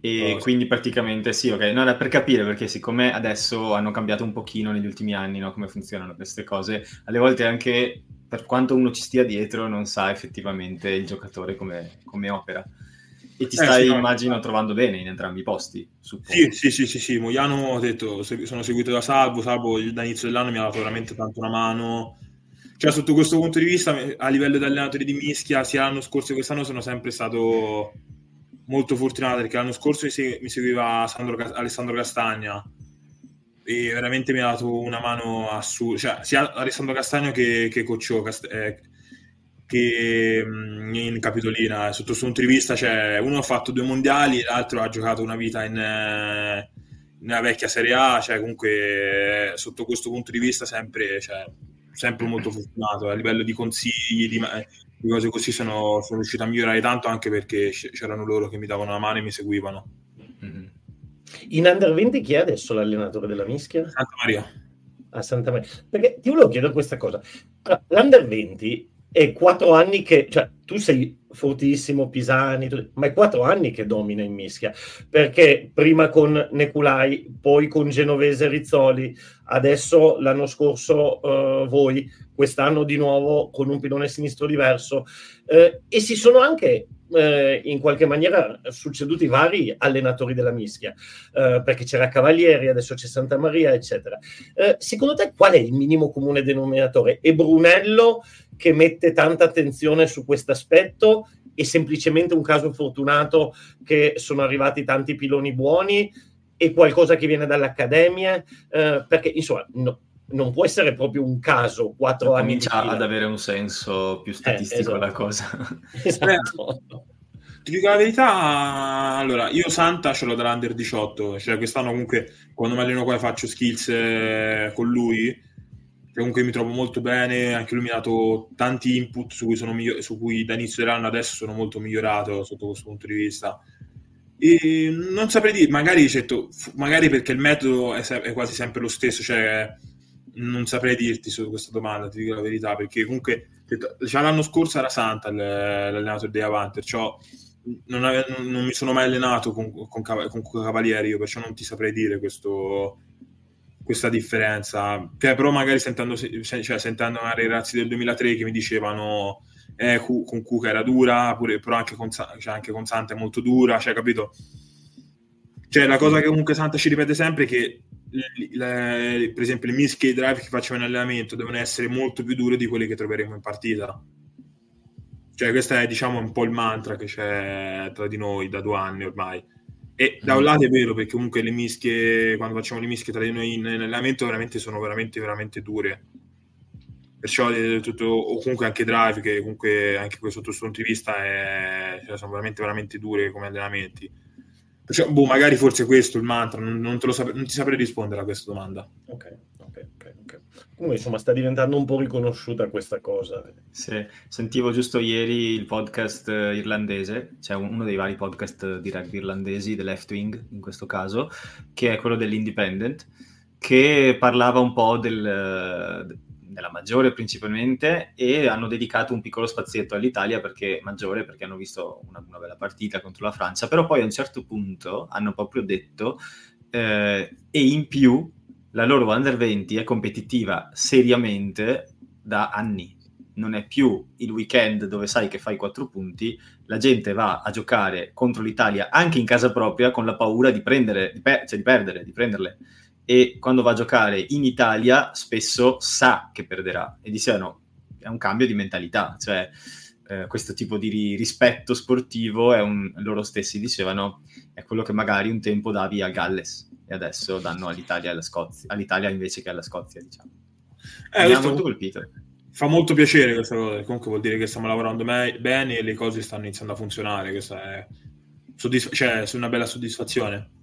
E oh, quindi praticamente sì, ok. No, era per capire perché siccome adesso hanno cambiato un pochino negli ultimi anni no, come funzionano queste cose, alle volte anche per quanto uno ci stia dietro non sa effettivamente il giocatore come, come opera. E ti eh, stai, sì, immagino, no. trovando bene in entrambi i posti. Sì, sì, sì, sì, sì. Moiano, ho detto, sono seguito da Salvo, Salvo da inizio dell'anno mi ha dato veramente tanto una mano. Cioè, sotto questo punto di vista, a livello di allenatori di mischia, sia l'anno scorso che quest'anno sono sempre stato molto fortunato perché l'anno scorso mi, seg- mi seguiva Sandro, Alessandro Castagna e veramente mi ha dato una mano assurda, cioè sia Alessandro Castagno che, che Coccio Cast- eh, che mm, in Capitolina, sotto questo punto di vista, cioè, uno ha fatto due mondiali, l'altro ha giocato una vita in, eh, nella vecchia Serie A, cioè comunque sotto questo punto di vista sempre, cioè, sempre molto fortunato a livello di consigli, di, di cose così sono, sono, riuscito a migliorare tanto anche perché c'erano loro che mi davano la mano e mi seguivano. Mm-hmm. In Under 20 chi è adesso l'allenatore della mischia? Santa Maria. A Santa Maria. Perché ti volevo chiedere questa cosa. L'Under 20 è quattro anni che, cioè, tu sei fortissimo, Pisani, ma è quattro anni che domina in mischia, perché prima con Neculai, poi con Genovese Rizzoli, adesso l'anno scorso uh, voi, quest'anno di nuovo con un pilone sinistro diverso, uh, e si sono anche uh, in qualche maniera succeduti vari allenatori della mischia, perché c'era Cavalieri, adesso c'è Santa Maria, eccetera. secondo te qual è il minimo comune denominatore? E Brunello che mette tanta attenzione su questo aspetto è semplicemente un caso fortunato che sono arrivati tanti piloni buoni e qualcosa che viene dall'accademia, eh, perché insomma no, non può essere proprio un caso quattro anni comincia ad avere un senso più eh, statistico eh, esatto. la cosa esatto. ti dico la verità allora io Santa ce l'ho dall'Under 18 cioè quest'anno comunque quando mi alleno qua faccio skills eh, con lui comunque mi trovo molto bene, anche lui mi ha dato tanti input su cui, sono miglior- su cui da inizio dell'anno adesso sono molto migliorato sotto questo punto di vista. E non saprei dire, magari, certo, magari perché il metodo è, se- è, quasi sempre lo stesso, cioè non saprei dirti su questa domanda, ti dico la verità, perché comunque cioè, l'anno scorso era Santa l'allenatore dei Avanter, cioè, non, ave- non, mi sono mai allenato con, con, con Cavalieri, io perciò non ti saprei dire questo, questa differenza. Cioè, però magari sentendo, cioè, sentendo i ragazzi del 2003 che mi dicevano eh, con Cuca era dura, pure, però anche con, cioè, anche con Santa è molto dura, cioè, capito? Cioè, la cosa che comunque Santa ci ripete sempre è che le, per esempio le mischie drive che facciamo in allenamento devono essere molto più dure di quelle che troveremo in partita. Cioè, questo è diciamo un po' il mantra che c'è tra di noi da due anni ormai e da un lato è vero, perché comunque le mischie, quando facciamo le mischie tra di noi in, in allenamento, veramente sono veramente, veramente dure. perciò eh, tutto, o comunque anche Drive che comunque anche sotto questo punto di vista è, cioè, sono veramente veramente dure come allenamenti perciò boh, magari forse questo il mantra non, non, saprei, non ti saprei rispondere a questa domanda ok ok ok, okay. comunque insomma sta diventando un po' riconosciuta questa cosa sì. sentivo giusto ieri il podcast irlandese c'è uno dei vari podcast di rugby irlandesi The Left Wing in questo caso che è quello dell'Independent che parlava un po' del, della Maggiore principalmente e hanno dedicato un piccolo spazietto all'Italia perché Maggiore perché hanno visto una, una bella partita contro la Francia, però poi a un certo punto hanno proprio detto eh, e in più la loro Under 20 è competitiva seriamente da anni. Non è più il weekend dove sai che fai quattro punti, la gente va a giocare contro l'Italia anche in casa propria con la paura di prendere, di, per- cioè di perdere, di prenderle e quando va a giocare in Italia spesso sa che perderà e dicevano è un cambio di mentalità, cioè eh, questo tipo di rispetto sportivo è un, loro stessi dicevano è quello che magari un tempo davi a Galles e adesso danno all'Italia, alla Scozia, all'Italia invece che alla Scozia diciamo. Eh, Mi ha molto colpito. Fa molto piacere questa cosa, comunque vuol dire che stiamo lavorando me- bene e le cose stanno iniziando a funzionare, questa è, soddisf- cioè, una bella soddisfazione.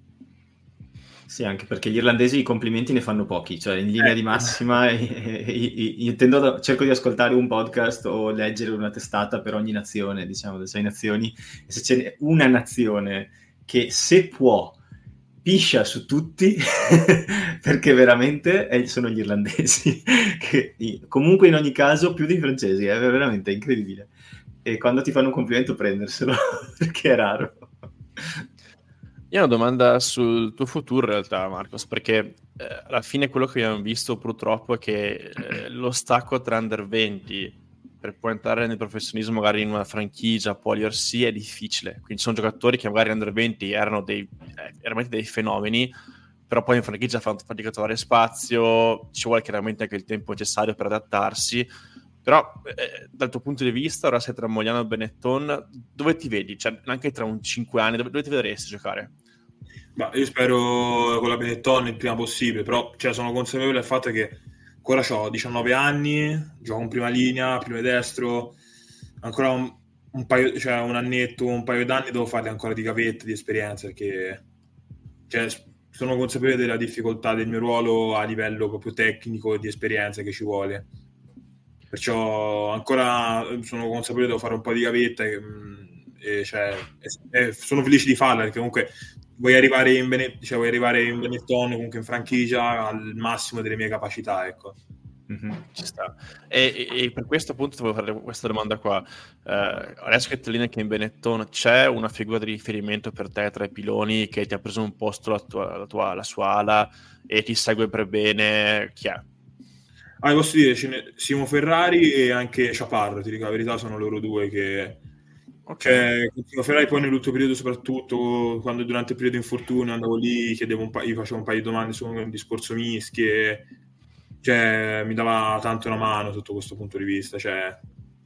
Sì, anche perché gli irlandesi i complimenti ne fanno pochi, cioè in linea eh. di massima io tendo, cerco di ascoltare un podcast o leggere una testata per ogni nazione, diciamo, delle sei nazioni, e se c'è una nazione che se può piscia su tutti, perché veramente sono gli irlandesi, che comunque in ogni caso più dei francesi, è veramente incredibile. E quando ti fanno un complimento prenderselo, perché è raro. Io ho una domanda sul tuo futuro in realtà, Marcos, perché eh, alla fine quello che abbiamo visto purtroppo è che eh, lo stacco tra under 20 per poi entrare nel professionismo magari in una franchigia poly-RC è difficile. Quindi sono giocatori che magari under 20 erano dei, eh, veramente dei fenomeni, però poi in franchigia fanno fatica a trovare spazio, ci vuole chiaramente anche il tempo necessario per adattarsi però eh, dal tuo punto di vista, ora sei tra Mogliano e Benetton, dove ti vedi? Cioè, anche tra un 5 anni, dove, dove ti vedresti giocare? Ma io spero con la Benetton il prima possibile, però cioè, sono consapevole del fatto che ancora ho 19 anni, gioco in prima linea, primo e destro, ancora un, un, paio, cioè un annetto, un paio d'anni devo fare ancora di gavette, di esperienza, perché cioè, sono consapevole della difficoltà del mio ruolo a livello proprio tecnico e di esperienza che ci vuole perciò ancora sono consapevole devo fare un po' di gavetta e, mm, e, cioè, e, e sono felice di farla perché comunque vuoi arrivare in, Bene, cioè, vuoi arrivare in Benetton comunque in franchigia al massimo delle mie capacità ecco Mm-hmm, ci sta. E, e, per questo appunto ti volevo fare questa domanda qua. Uh, adesso che Tellina che in Benetton c'è una figura di riferimento per te tra i piloni che ti ha preso un posto la, tua, la, tua, la sua ala e ti segue per bene? Chi è? Ah, posso dire, ne... Simo Ferrari e anche Chaparro, ti dico la verità, sono loro due che... Okay. Cioè, Ferrari poi nell'ultimo periodo soprattutto, quando durante il periodo infortunio andavo lì, chiedevo un pa- gli facevo un paio di domande su un discorso mischie, cioè mi dava tanto una mano sotto questo punto di vista, cioè...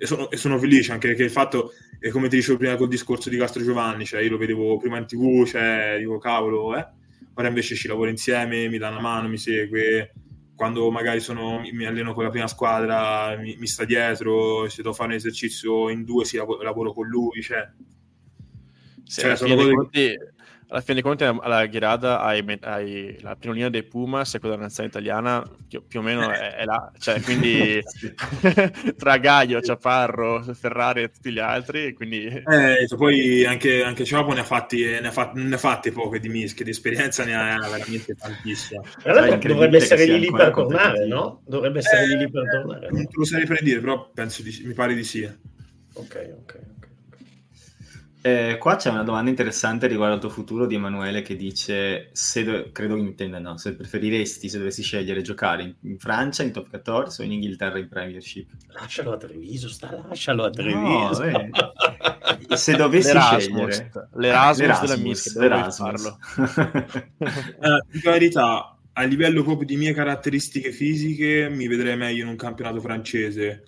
E sono, e sono, felice anche perché il fatto è come ti dicevo prima col discorso di Castro Giovanni, cioè io lo vedevo prima in tv, cioè dico cavolo, eh? ora invece ci lavoro insieme, mi dà una mano, mi segue, quando magari sono, mi alleno con la prima squadra, mi, mi sta dietro, se devo fare un esercizio in due, si lavoro, lavoro con lui. Cioè, sì, cioè, sono cose... conti, alla fine dei conti alla Ghirada hai, hai, la prima linea dei Pumas e quella della nazionale italiana più, più o meno è, è, là. Cioè quindi tra Gaio, Ciaparro, Ferrari e tutti gli altri quindi... Eh, poi anche, anche Ciapo ne ha fatti ne ha, fatti, ne ha fatte poche di mischie di esperienza ne ha veramente tantissima. Dovrebbe essere lì lì per tornare no? dovrebbe essere eh, lì per tornare. non te lo sai per dire però penso di, mi pare di sì ok ok eh, qua c'è una domanda interessante riguardo al tuo futuro di Emanuele che dice se do- credo intenda no, se preferiresti se dovessi scegliere giocare in, in, Francia in top 14 o in Inghilterra in Premiership? Lascialo a Treviso sta lascialo a Treviso. no, se dovessi L'Erasmus, scegliere. l'Erasmus, l'Erasmus della l'Erasmus. eh, di verità a livello proprio di mie caratteristiche fisiche mi vedrei meglio in un campionato francese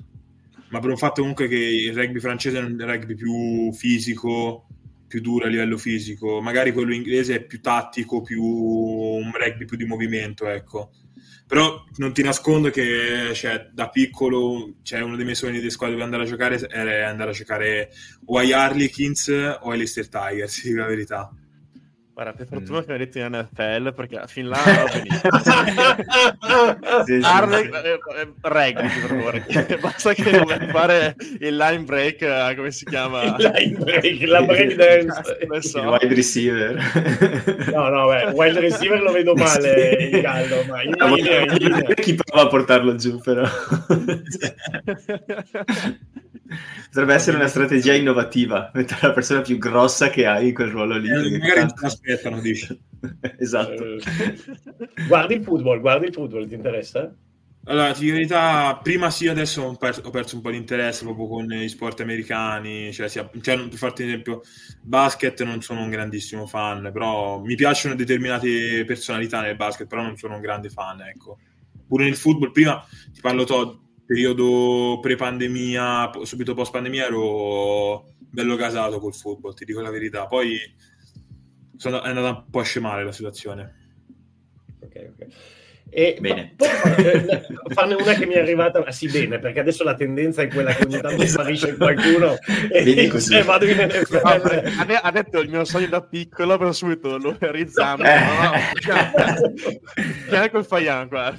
ma per un fatto comunque che il rugby francese è un rugby più fisico, più duro a livello fisico, magari quello inglese è più tattico, più un rugby più di movimento, ecco. Però non ti nascondo che cioè, da piccolo cioè, uno dei miei sogni di squadra dove andare a giocare era andare a giocare o agli Harlequins o ai Leicester Tigers, dico la verità. Guarda, per fortuna mm. che mi hai detto in NFL perché fin là va benissimo. sì, sì, Arle, sì. Eh, eh, regli, per favore. Basta che non fare il line break, uh, come si chiama? Il line break, la break dance. So. Il wide receiver. no, no, beh, wide receiver lo vedo male in gallo, ma in no, linea, in linea. Chi prova a portarlo giù, però. Potrebbe essere una strategia innovativa, mettere la persona più grossa che hai in quel ruolo lì. Eh, magari non aspettano, dici. esatto. Eh, guardi il football, guardi il football, ti interessa? Allora, ti dico la verità, prima sì, adesso ho perso, ho perso, un po' di interesse proprio con gli sport americani, cioè, sia, cioè, per farti un esempio, basket non sono un grandissimo fan, però mi piacciono determinate personalità nel basket, però non sono un grande fan, ecco. Pure nel football, prima ti parlo to, periodo pre-pandemia, subito post-pandemia ero bello casato col football, ti dico la verità. Poi sono, è andata un po' a scemare la situazione. Ok, ok. E bene. Eh, farne una che mi è arrivata, ah, sì, bene, perché adesso la tendenza è quella che ogni tanto sparisce qualcuno e così. E vado in NFL. No, ha detto il mio sogno da piccolo, però subito lo realizziamo. Eh. No, no, col Faian qua.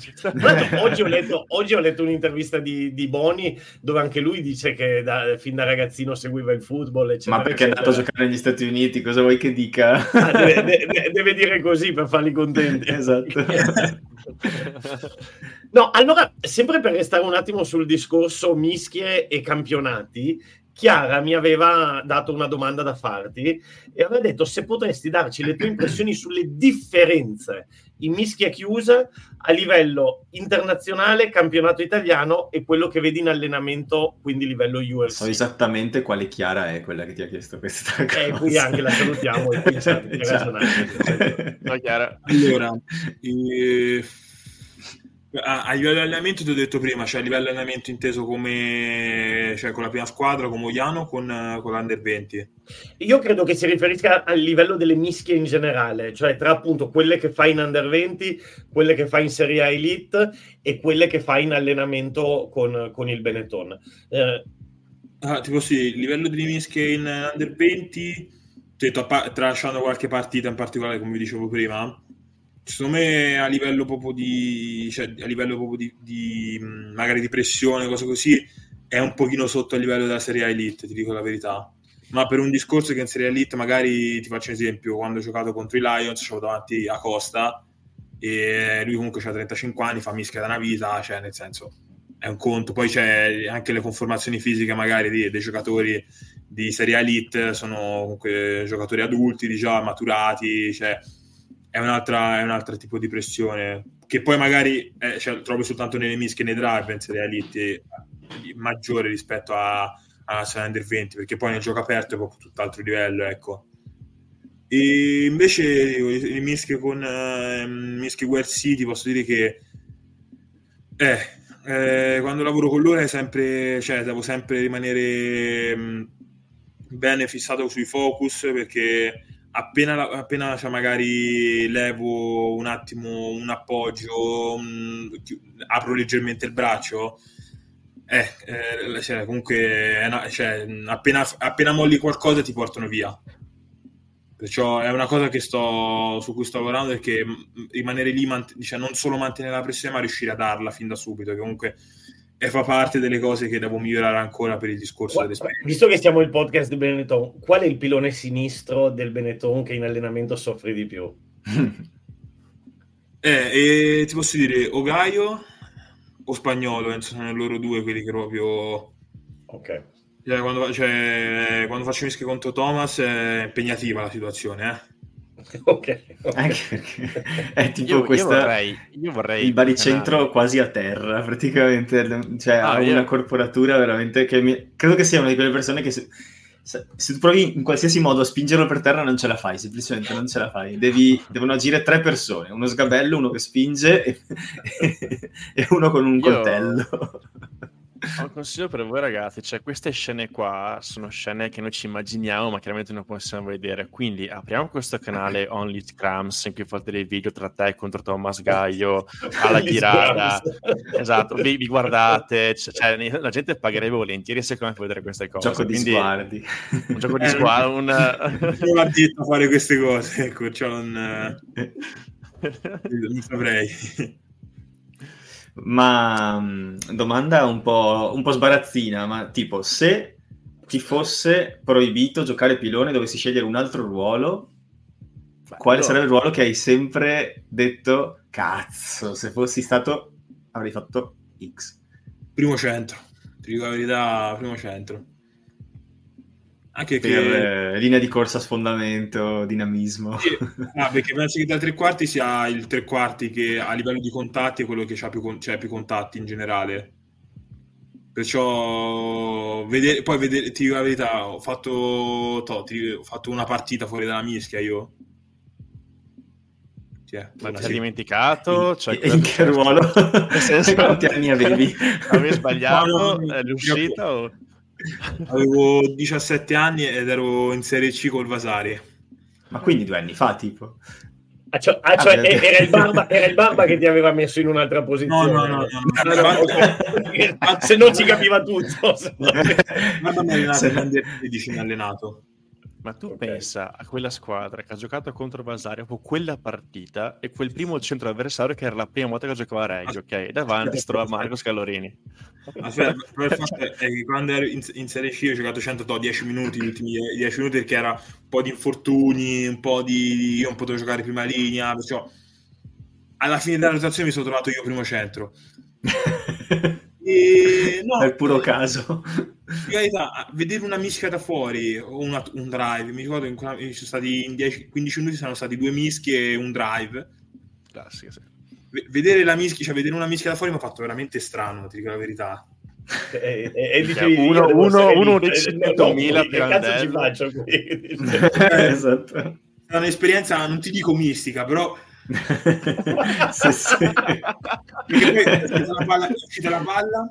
oggi, ho letto, oggi ho letto un'intervista di, di, Boni dove anche lui dice che da, fin da ragazzino seguiva il football. Eccetera, Ma perché è andato a giocare negli Stati Uniti? Cosa vuoi che dica? Ah, deve, deve, deve dire così per farli contenti. esatto. No, allora, sempre per restare un attimo sul discorso mischie e campionati, Chiara mi aveva dato una domanda da farti e aveva detto se potresti darci le tue impressioni sulle differenze in mischia chiusa a livello internazionale, campionato italiano e quello che vedi in allenamento, quindi livello UFC. So esattamente quale Chiara è quella che ti ha chiesto questa cosa. E eh, qui anche la salutiamo. e qui Ciao, Chiara. Allora, eh a, a, livello di allenamento ti ho detto prima, cioè a livello di allenamento inteso come cioè con la prima squadra, come Oiano o con, con l'Under 20? Io credo che si riferisca al livello delle mischie in generale, cioè tra appunto quelle che fai in Under 20, quelle che fai in Serie A Elite e quelle che fai in allenamento con, con il Benetton. Eh, ah, tipo sì, livello delle mischie in Under 20, detto, tralasciando qualche partita in particolare come vi dicevo prima, secondo me a livello proprio di, cioè, a livello proprio di, di magari di pressione, cose così, è un pochino sotto il livello della Serie A Elite, ti dico la verità. Ma per un discorso che in Serie A Elite, magari ti faccio un esempio, quando ho giocato contro i Lions, c'avevo davanti a Costa e lui comunque ha 35 anni, fa mischia da una vita, cioè nel senso è un conto. Poi c'è anche le conformazioni fisiche magari dei, dei giocatori di Serie A Elite, sono comunque giocatori adulti, diciamo, maturati, cioè è, un altro tipo di pressione che poi magari eh, cioè, trovi soltanto nelle mischie nei drive, penso le elite maggiore rispetto a, a Under 20 perché poi nel gioco aperto è proprio tutt'altro livello ecco. E invece le mischie con eh, mischie Guard City posso dire che eh, eh, quando lavoro con loro è sempre cioè devo sempre rimanere mh, mm, bene fissato sui focus perché appena, appena cioè, magari levo un attimo un appoggio, un, apro leggermente il braccio, eh, eh, cioè, comunque una, cioè, appena, appena molli qualcosa ti portano via. Perciò è una cosa sto, su cui sto lavorando perché rimanere lì, mant- cioè, non solo mantenere la pressione, ma riuscire a darla fin da subito. Che comunque e fa parte delle cose che devo migliorare ancora per il discorso Qua, dell'esperienza. Visto che siamo il podcast di Benetton, qual è il pilone sinistro del Benetton che in allenamento soffre di più? eh, e ti posso dire o Gaio o Spagnolo, penso sono loro due quelli che proprio... Ok. Cioè, quando, cioè, quando faccio mischia contro Thomas è impegnativa la situazione, eh? ok. Anche perché è tipo io, questa, io vorrei, io vorrei il baricentro quasi a terra, praticamente, cioè ah, ha io... una corporatura veramente che mi... credo che sia una di quelle persone che se, se, se, tu provi in qualsiasi modo a spingerlo per terra non ce la fai, semplicemente non ce la fai. Devi, devono agire tre persone, uno sgabello, uno che spinge e, e uno con un coltello. Ho un consiglio per voi ragazzi, cioè queste scene qua sono scene che noi ci immaginiamo ma chiaramente non possiamo vedere, quindi apriamo questo canale Only Scrums in cui fate dei video tra te contro Thomas Gaio alla tirata, esatto, vi, vi guardate, cioè, la gente pagherebbe volentieri secondo me per vedere queste cose. Gioco di quindi, sguardi. Un gioco di sguardi, un... Non ha detto fare queste cose, ecco, cioè non... non saprei. Ma mm, domanda un po', un po' sbarazzina, ma tipo se ti fosse proibito giocare pilone dovessi scegliere un altro ruolo, Beh, quale no. sarebbe il ruolo che hai sempre detto cazzo, se fossi stato avrei fatto X? Primo centro, ti dico la verità, primo centro. Anche per che... eh, linea di corsa, sfondamento, dinamismo. Sì. Ah, perché penso che dal tre quarti sia il tre quarti che a livello di contatti è quello che ha più, cioè, più contatti in generale. Perciò vedere, poi vedere, ti dico la verità, ho fatto, to, ti, ho fatto una partita fuori dalla mischia io. Cioè, Ma ti sei dimenticato? Cioè, in, in che ruolo? Nel senso, quanti anni avevi? Avevi sbagliato? No, no, no, è l'uscita o... Avevo 17 anni ed ero in Serie C col Vasari. Ma quindi due anni fa, tipo? Ah, cioè, ah, cioè ah, era, il barba, era, il barba, che ti aveva messo in un'altra posizione. No, no, no. no, no Se non ci capiva tutto. Guarda, mi allenato, Se... allenato. Ma tu okay. pensa a quella squadra che ha giocato contro Vasari dopo quella partita e quel primo centro avversario che era la prima volta che giocava a Reggio, ok? Davanti si trova Marco Scalorini. Aspetta, però il fatto è che quando ero in, in Serie C ho giocato 110 minuti, gli ultimi 10 minuti perché era un po' di infortuni, un po' di... io non potevo giocare prima linea, perciò alla fine della rotazione mi sono trovato io primo centro. E, no, è puro caso. In realtà, vedere una mischia da fuori o una, un drive, mi ricordo in, sono stati in 10, 15 minuti sono stati due mischie e un drive. Classica, sì. vedere la mischia, cioè vedere una mischia da fuori mi ha fatto veramente strano, ti dico la verità. E, e, e dice, uno, uno, uno dei 100.000 che cazzo ci faccio qui? esatto. È un'esperienza, non ti dico mistica, però sì, sì. Perché poi è la palla, è uscita la palla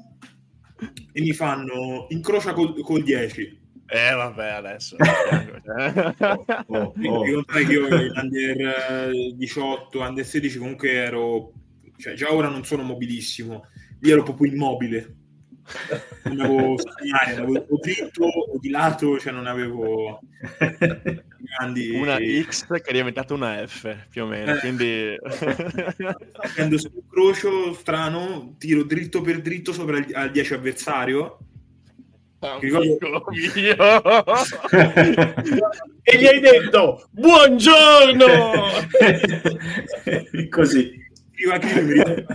e mi fanno incrocia col, col 10. Eh vabbè adesso oh, oh, oh. io under 18 under 16 comunque ero cioè già ora non sono mobilissimo io ero proprio immobile non avevo segnali, avevo dritto o di lato, cioè non avevo grandi... Una X che è diventata una F, più o meno, eh. quindi... Prendo sul crocio strano, tiro dritto per dritto sopra il, al 10 avversario, Ricordo... e gli hai detto buongiorno! Così. Prima che mi ricordo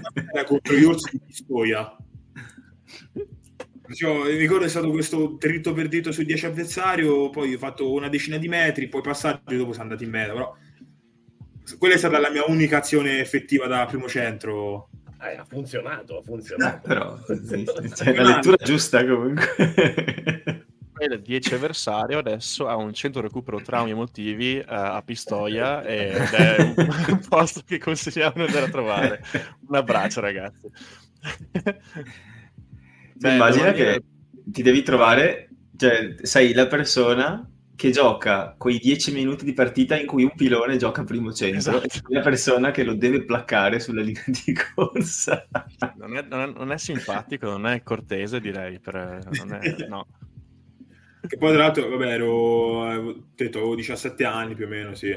contro gli orsi di Pistoia Diciamo, ricordo è stato questo dritto per dritto su 10 avversario, poi ho fatto una decina di metri, poi passaggio e dopo sono andato in meta, però quella è stata la mia unica azione effettiva da primo centro. Eh, ha funzionato, ha funzionato. Eh, però c'è la lettura giusta comunque. il 10 avversario adesso ha un centro recupero traumi emotivi uh, a Pistoia ed è un posto che consigliamo di andare a trovare. Un abbraccio ragazzi. Beh, immagina che ti devi trovare, cioè sei la persona che gioca quei 10 minuti di partita in cui un pilone gioca primo centro esatto. e la persona che lo deve placcare sulla linea di corsa. Non è, non è, non è simpatico, non è cortese direi, per, è, no. Che poi tra l'altro, vabbè, ero, detto, avevo 17 anni più o meno, sì.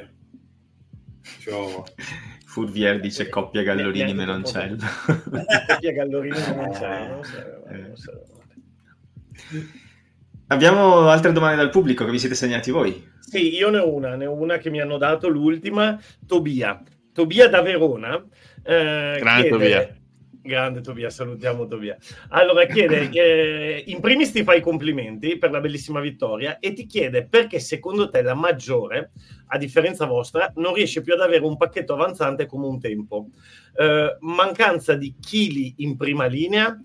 Cioè, Furvier dice coppia Gallorini Menoncello. coppia Gallorini Menoncello. Abbiamo altre domande dal pubblico che vi siete segnati voi? Sì, io ne ho una, ne ho una che mi hanno dato l'ultima, Tobia. Tobia da Verona. Eh, Grande chiede, Tobia. Grande Tobia, salutiamo Tobia. Allora chiede, eh, in primis ti fai i complimenti per la bellissima vittoria e ti chiede perché secondo te la maggiore, a differenza vostra, non riesce più ad avere un pacchetto avanzante come un tempo. Eh, mancanza di chili in prima linea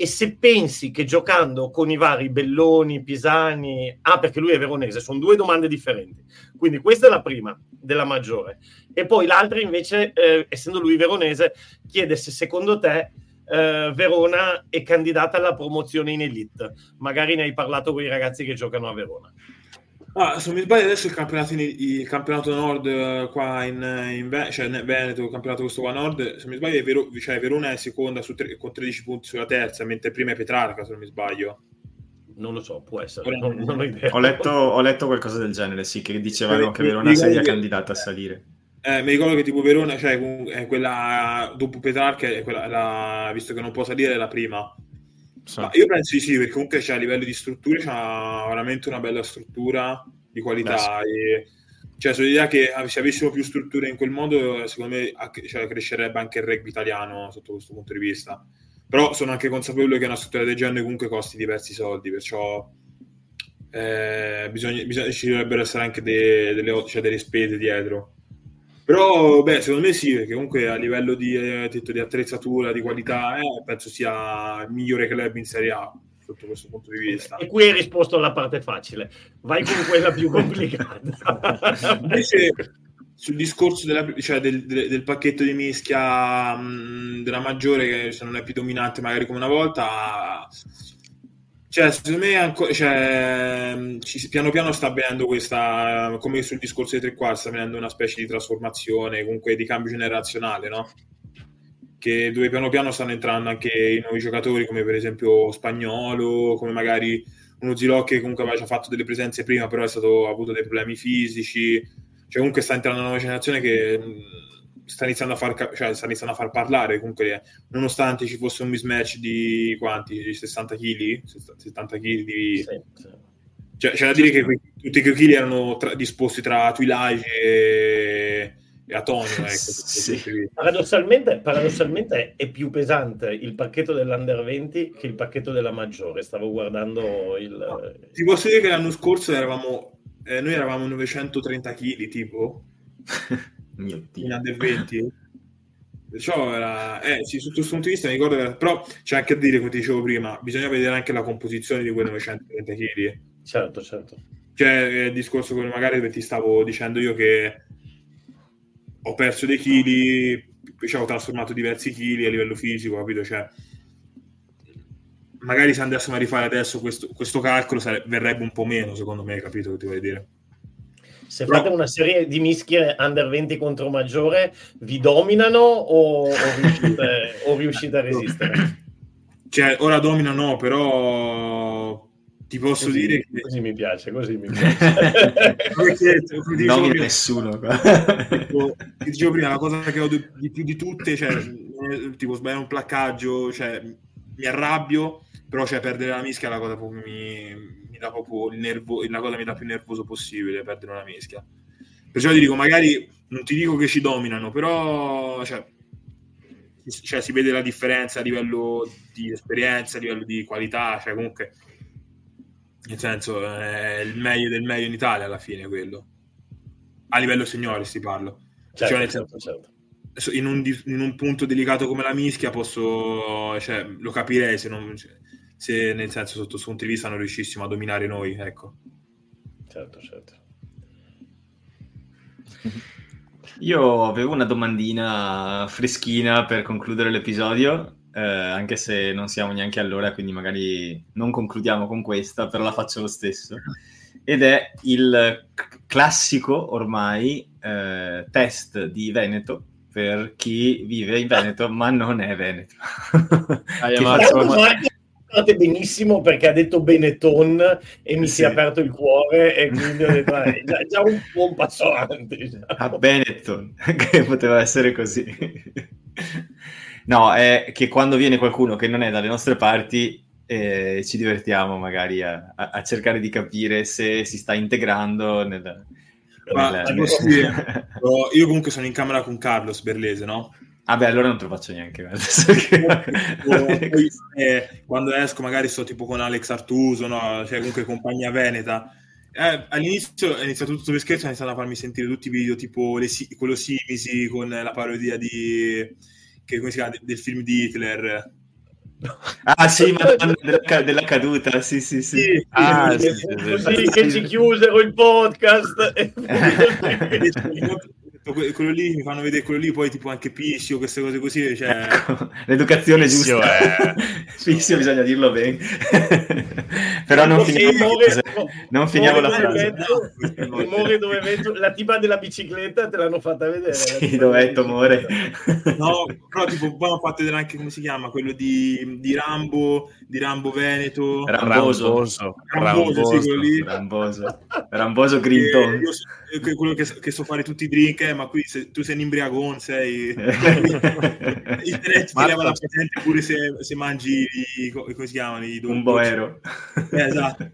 e se pensi che giocando con i vari Belloni, Pisani, ah perché lui è veronese, sono due domande differenti. Quindi questa è la prima della maggiore. E poi l'altra invece, eh, essendo lui veronese, chiede se secondo te eh, Verona è candidata alla promozione in elite. Magari ne hai parlato con i ragazzi che giocano a Verona. Ah, se mi sbaglio adesso il campionato, in, il campionato nord eh, qua in, in cioè in Veneto, il campionato questo qua nord, se mi sbaglio Vero- cioè Verona è seconda tre- con 13 punti sulla terza, mentre prima è Petrarca se non mi sbaglio. Non lo so, può essere, non, non ho idea. Ho letto, ho letto qualcosa del genere, sì, che dicevano che Verona sia candidata a salire. Eh, mi ricordo che tipo Verona, cioè è quella dopo Petrarca, è quella, la, visto che non può salire, è la prima. Sì. io penso di sì, perché comunque cioè, a livello di strutture c'ha veramente una bella struttura di qualità. E, cioè, sono l'idea che se avessimo più strutture in quel modo, secondo me cioè, crescerebbe anche il rugby italiano sotto questo punto di vista. Però sono anche consapevole che una struttura del genere comunque costi diversi soldi, perciò eh, bisogna, bisogna, ci dovrebbero essere anche de, delle, cioè, delle spese dietro. Però, beh, secondo me sì, perché comunque a livello di, eh, di attrezzatura, di qualità, eh, penso sia il migliore club in Serie A sotto questo punto di vista. E qui hai risposto alla parte facile, vai con quella più complicata. Invece, sul discorso della, cioè del, del, del, pacchetto di mischia mh, della maggiore, che se non è più dominante magari come una volta, cioè, secondo me ancora, cioè, ci, piano piano sta avvenendo questa, come sul discorso dei tre quarti, sta avvenendo una specie di trasformazione, comunque di cambio generazionale, no? Che dove piano piano stanno entrando anche i nuovi giocatori, come per esempio Spagnolo, come magari uno Zilò che comunque aveva già fatto delle presenze prima, però è stato, ha avuto dei problemi fisici. Cioè, comunque sta entrando una nuova generazione che sta iniziando a far, cioè, sta iniziando a far parlare comunque nonostante ci fosse un mismatch di quanti 60 kg 70 kg di sì, sì. Cioè, c'è da dire che tutti quei chili erano tra, disposti tra Twilight e, e Atonio ecco, sì. paradossalmente, paradossalmente è più pesante il pacchetto dell'Under 20 che il pacchetto della maggiore stavo guardando il no, ti posso dire che l'anno scorso eravamo eh, noi eravamo 930 kg tipo Mio Dio. in under 20 Perciò era, eh, sì, sotto questo punto di vista mi ricordo, che, però c'è anche a dire, come ti dicevo prima, bisogna vedere anche la composizione di quei 930 kg. Certo, certo. Cioè, il discorso come magari ti stavo dicendo io che ho perso dei chili, cioè ho trasformato diversi chili a livello fisico, capito? Cioè, magari se andassimo a rifare adesso questo, questo calcolo sare- verrebbe un po' meno, secondo me, capito che ti vuoi dire? Se Però... fate una serie di mischie under 20 contro maggiore, vi dominano o, o, riuscite, o riuscite, a resistere? Cioè, ora domina no, però ti posso così, dire che... Così mi piace, così mi piace. Perché, non prima, nessuno. Tipo, ti dicevo prima, la cosa che ho di più di tutte, cioè, tipo sbagliare un placcaggio, cioè, mi arrabbio, però cioè, perdere la mischia è la cosa che mi, mi dà proprio il nervo, la cosa mi dà più nervoso possibile perdere una mischia. Perciò ti dico, magari non ti dico che ci dominano, però cioè, cioè, si vede la differenza a livello di esperienza, a livello di qualità, cioè comunque nel senso è il meglio del meglio in Italia alla fine quello. A livello signore si parla. Certo, cioè, certo, certo. In un, in un, punto delicato come la mischia posso, cioè, lo capirei se non, cioè, se nel senso sotto questo punto di vista non riuscissimo a dominare noi, ecco. Certo, certo. Io avevo una domandina freschina per concludere l'episodio, eh, anche se non siamo neanche all'ora, quindi magari non concludiamo con questa, però la faccio lo stesso. Ed è il classico ormai eh, test di Veneto per chi vive in Veneto ma non è Veneto. Ah, faccio, state benissimo perché ha detto Benetton e mi sì. si è aperto il cuore e quindi ho detto eh, già, già, un buon passo avanti. Già. A Benetton, che poteva essere così. no, è che quando viene qualcuno che non è dalle nostre parti eh, ci divertiamo magari a, a, a, cercare di capire se si sta integrando nel... Ma, nel, nel... io comunque sono in camera con Carlos Berlese, no? Ah beh, allora non te lo faccio neanche. Poi, eh, quando esco magari sto tipo con Alex Artuso, no? cioè comunque compagnia veneta. Eh, all'inizio è iniziato tutto per scherzo, ha iniziato a farmi sentire tutti i video tipo le, quello Simisi con la parodia di, che, come si chiama, del film di Hitler. Ah sì, ma della, della, caduta, sì sì sì. sì, ah, sì, sì, sì che ci chiusero il podcast. quello lì mi fanno vedere quello lì, poi tipo anche Pissio, queste cose così. Cioè... Ecco, l'educazione Pissio giusta. È... Pissio bisogna dirlo bene. Però non finiamo, non finiamo la frase. Dove vedo la tipa della bicicletta te l'hanno fatta vedere. Sì, dov'è Tomore? No, però tipo poi hanno fatto vedere anche come si chiama, quello di, di Rambo, di Rambo Veneto. Ramboso. Ramboso, Ramboso, Ramboso, sì, Ramboso. Ramboso Grinton. Io, quello che, che so fare tutti i drink, eh, ma qui se, tu sei un imbriagone, sei... Internet ti leva la patente pure se, se mangi i, come si chiamano? I un boero. Eh, esatto.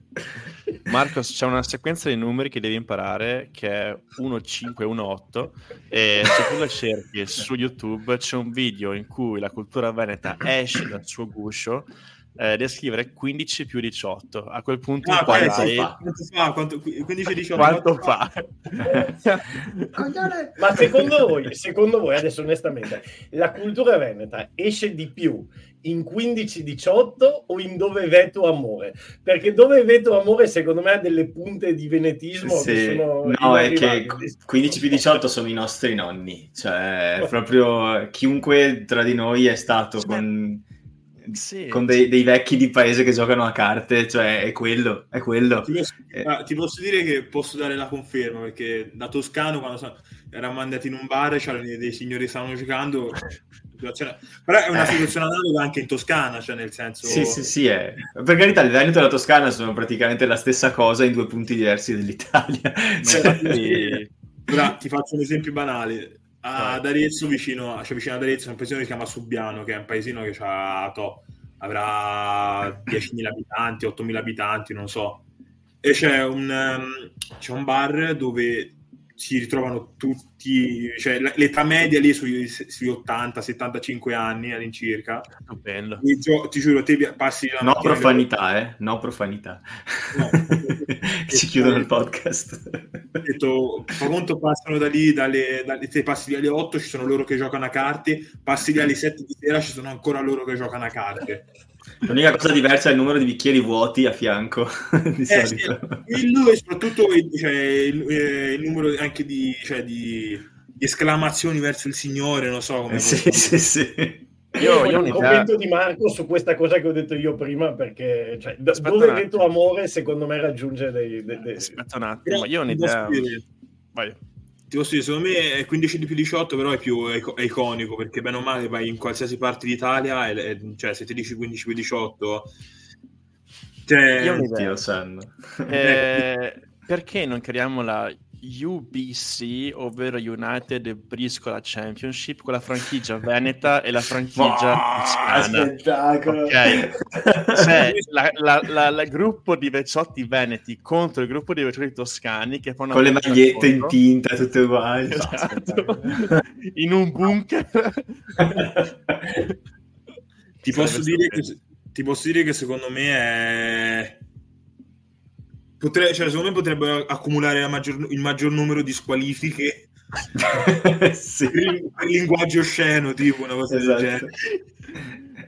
Marcos, c'è una sequenza di numeri che devi imparare che è 1518 e se tu la cerchi su YouTube c'è un video in cui la cultura veneta esce dal suo guscio eh, devi scrivere 15 più 18. A quel punto ah, quanto, fa? quanto fa? Quanto, 15 18 quanto, fa? Ma secondo voi, secondo voi, adesso onestamente, la cultura veneta esce di più in 15-18 o in Dove Veto Amore? Perché Dove Veto Amore secondo me ha delle punte di venetismo sì. che sono No, è che 15-18 sono i nostri nonni, cioè proprio chiunque tra di noi è stato con sì. con dei, dei, vecchi di paese che giocano a carte, cioè è quello, è quello. Ti posso, eh. ti posso dire che posso dare la conferma, perché da toscano quando eravamo andati in un bar, c'erano dei signori che stavano giocando, però è una eh. situazione analoga anche in Toscana, cioè nel senso... Sì, sì, sì, è. per carità il Veneto e la Toscana sono praticamente la stessa cosa in due punti diversi dell'Italia. Cioè... Infatti... Ora ti faccio un esempio banale ad Arezzo, vicino, cioè vicino ad Arezzo, un paesino che si chiama Subiano, che è un paesino che to, avrà 10.000 abitanti, 8.000 abitanti, non so. E c'è un, um, c'è un bar dove si ritrovano tutti, cioè l'età media lì sui, sui 80-75 anni all'incirca. Bello. Gio- ti giuro, te passi la No profanità, eh? No profanità. No, si chiudono il podcast. Detto, fa conto passano da lì, dalle, dalle, te passi lì alle 8, ci sono loro che giocano a carte, passi lì alle 7 di sera, ci sono ancora loro che giocano a carte. L'unica cosa diversa è il numero di bicchieri vuoti a fianco. di eh, sì, il, e soprattutto cioè, il, eh, il, numero anche di, cioè, di, di, esclamazioni verso il Signore, non so come. Eh, sì, sì, sì. Io, io un commento di Marco su questa cosa che ho detto io prima, perché cioè, dove il tuo amore, secondo me, raggiunge dei. dei, dei... Aspetta un attimo, io ho un'idea. Vai ti posso dire, secondo me è 15 di più 18, però è più è, è iconico perché bene o male vai in qualsiasi parte d'Italia, e, e, cioè se ti dici 15 più 18, cioè, io ho sanno. Eh, perché non creiamo la UBC, ovvero United Briscola Championship, con la franchigia veneta e la franchigia toscana. Spettacolo! Okay. C'è la, la, la, la, gruppo di vecchiotti veneti contro il gruppo di vecchiotti toscani che fanno con le magliette in tinta tutte uguali. Esatto. in un bunker. ti, posso dire che, ti posso dire che secondo me è Potre, cioè, secondo me potrebbe accumulare maggior, il maggior numero di squalifiche sì. per, linguaggio osceno, tipo una cosa esatto. del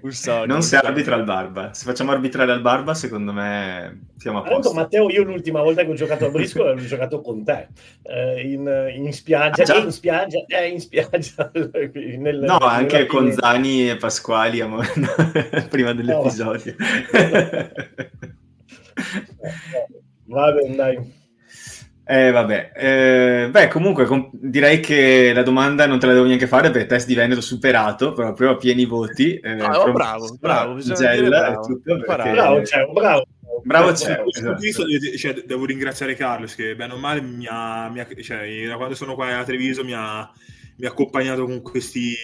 genere. non si arbitra al barba. Se facciamo arbitrare al barba, secondo me siamo a posto. Allora, Matteo, io l'ultima volta che ho giocato a Briscoe l'ho giocato con te eh, in, in, spiaggia. Ah, in spiaggia, eh, in spiaggia. Nel, no, anche con Zani e Pasquali amore, prima dell'episodio. No. Va bene, dai. Eh, vabbè, eh, beh, comunque com- direi che la domanda non te la devo neanche fare perché test di Veneto superato proprio a pieni voti. Eh, ah, oh, bravo, bravo, Gella bravo. Tutto perché... bravo, cioè, bravo. Bravo, cioè, esatto. cioè, devo ringraziare Carlos che bene o male mi ha, mi ha cioè, da quando sono qua a Treviso mi ha, mi ha accompagnato con questi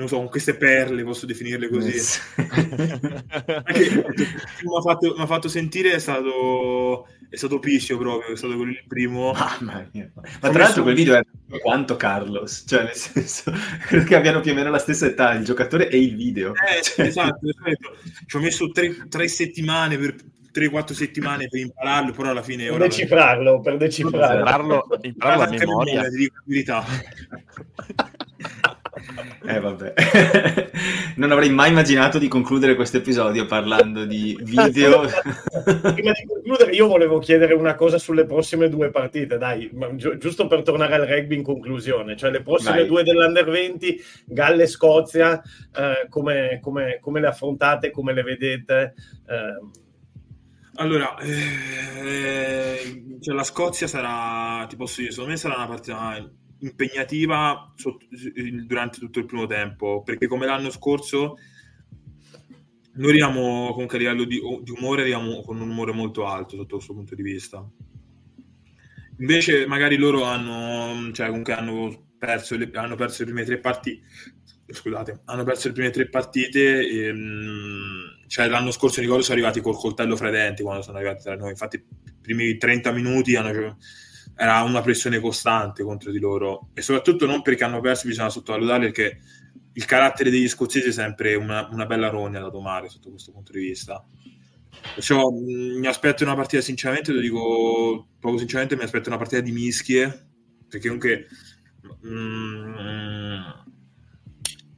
non so, con queste perle, posso definirle così. Anche, mi ha fatto, fatto, sentire è stato, è stato Piscio proprio, è stato il primo. Mamma mia. Ma tra l'altro quel video è quanto Carlos, cioè nel senso, credo che abbiano più o meno la stessa età, il giocatore e il video. Eh, cioè... esatto, esatto, ci ho messo tre, tre settimane per, 3-4 settimane per impararlo, però alla fine... Per decifrarlo, per decifrarlo. Impararlo, impararlo a memoria. Di Eh vabbè, non avrei mai immaginato di concludere questo episodio parlando di video. Prima di concludere io volevo chiedere una cosa sulle prossime due partite, dai, gi- giusto per tornare al rugby in conclusione, cioè le prossime Vai. due dell'Under 20, Galle-Scozia, eh, come, come, come, le affrontate, come le vedete? Eh, allora, eh, cioè la Scozia sarà, ti posso dire, secondo me sarà una partita impegnativa sotto, durante tutto il primo tempo, perché come l'anno scorso noi arriviamo comunque a livello di, di umore, arriviamo con un umore molto alto sotto questo punto di vista. Invece magari loro hanno, cioè comunque hanno perso, le, hanno perso le prime tre partite, scusate, hanno perso le prime tre partite e, ehm, cioè l'anno scorso ricordo sono arrivati col coltello fra i denti quando sono arrivati tra noi, infatti i primi 30 minuti hanno, era una pressione costante contro di loro. E soprattutto non perché hanno perso bisogna sottovalutare perché il carattere degli scozzesi è sempre una, una bella rogna da domare sotto questo punto di vista. Perciò mh, mi aspetto una partita sinceramente lo dico poco sinceramente mi aspetto una partita di mischie perché comunque mh,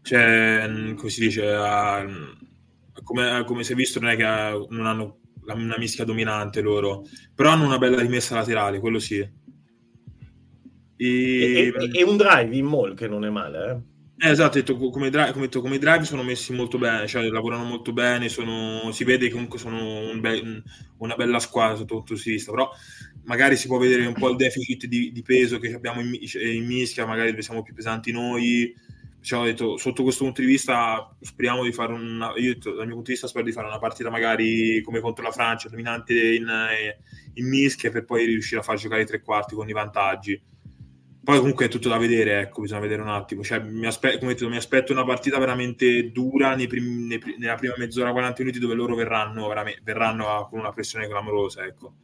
cioè come si dice uh, come, come si è visto non è che non hanno una mischia dominante loro però hanno una bella rimessa laterale quello sì e, e, e, un drive in mall che non è male, eh? Eh, esatto, come, drive, come, detto, come, drive sono messi molto bene, cioè lavorano molto bene, sono, si vede che comunque sono un be- una bella squadra sotto tutto questo vista, però magari si può vedere un po' il deficit di, di peso che abbiamo in, in, mischia, magari dove siamo più pesanti noi. Cioè, detto, sotto questo punto di vista speriamo di fare una, io dal mio punto di vista spero di fare una partita magari come contro la Francia, dominante in, in mischia per poi riuscire a far giocare i tre quarti con i vantaggi poi comunque è tutto da vedere, ecco, bisogna vedere un attimo. Cioè, mi, aspe- detto, mi aspetto una partita veramente dura nei prim- nei pr- nella prima mezz'ora, 40 minuti, dove loro verranno, verranno a- con una pressione clamorosa, ecco.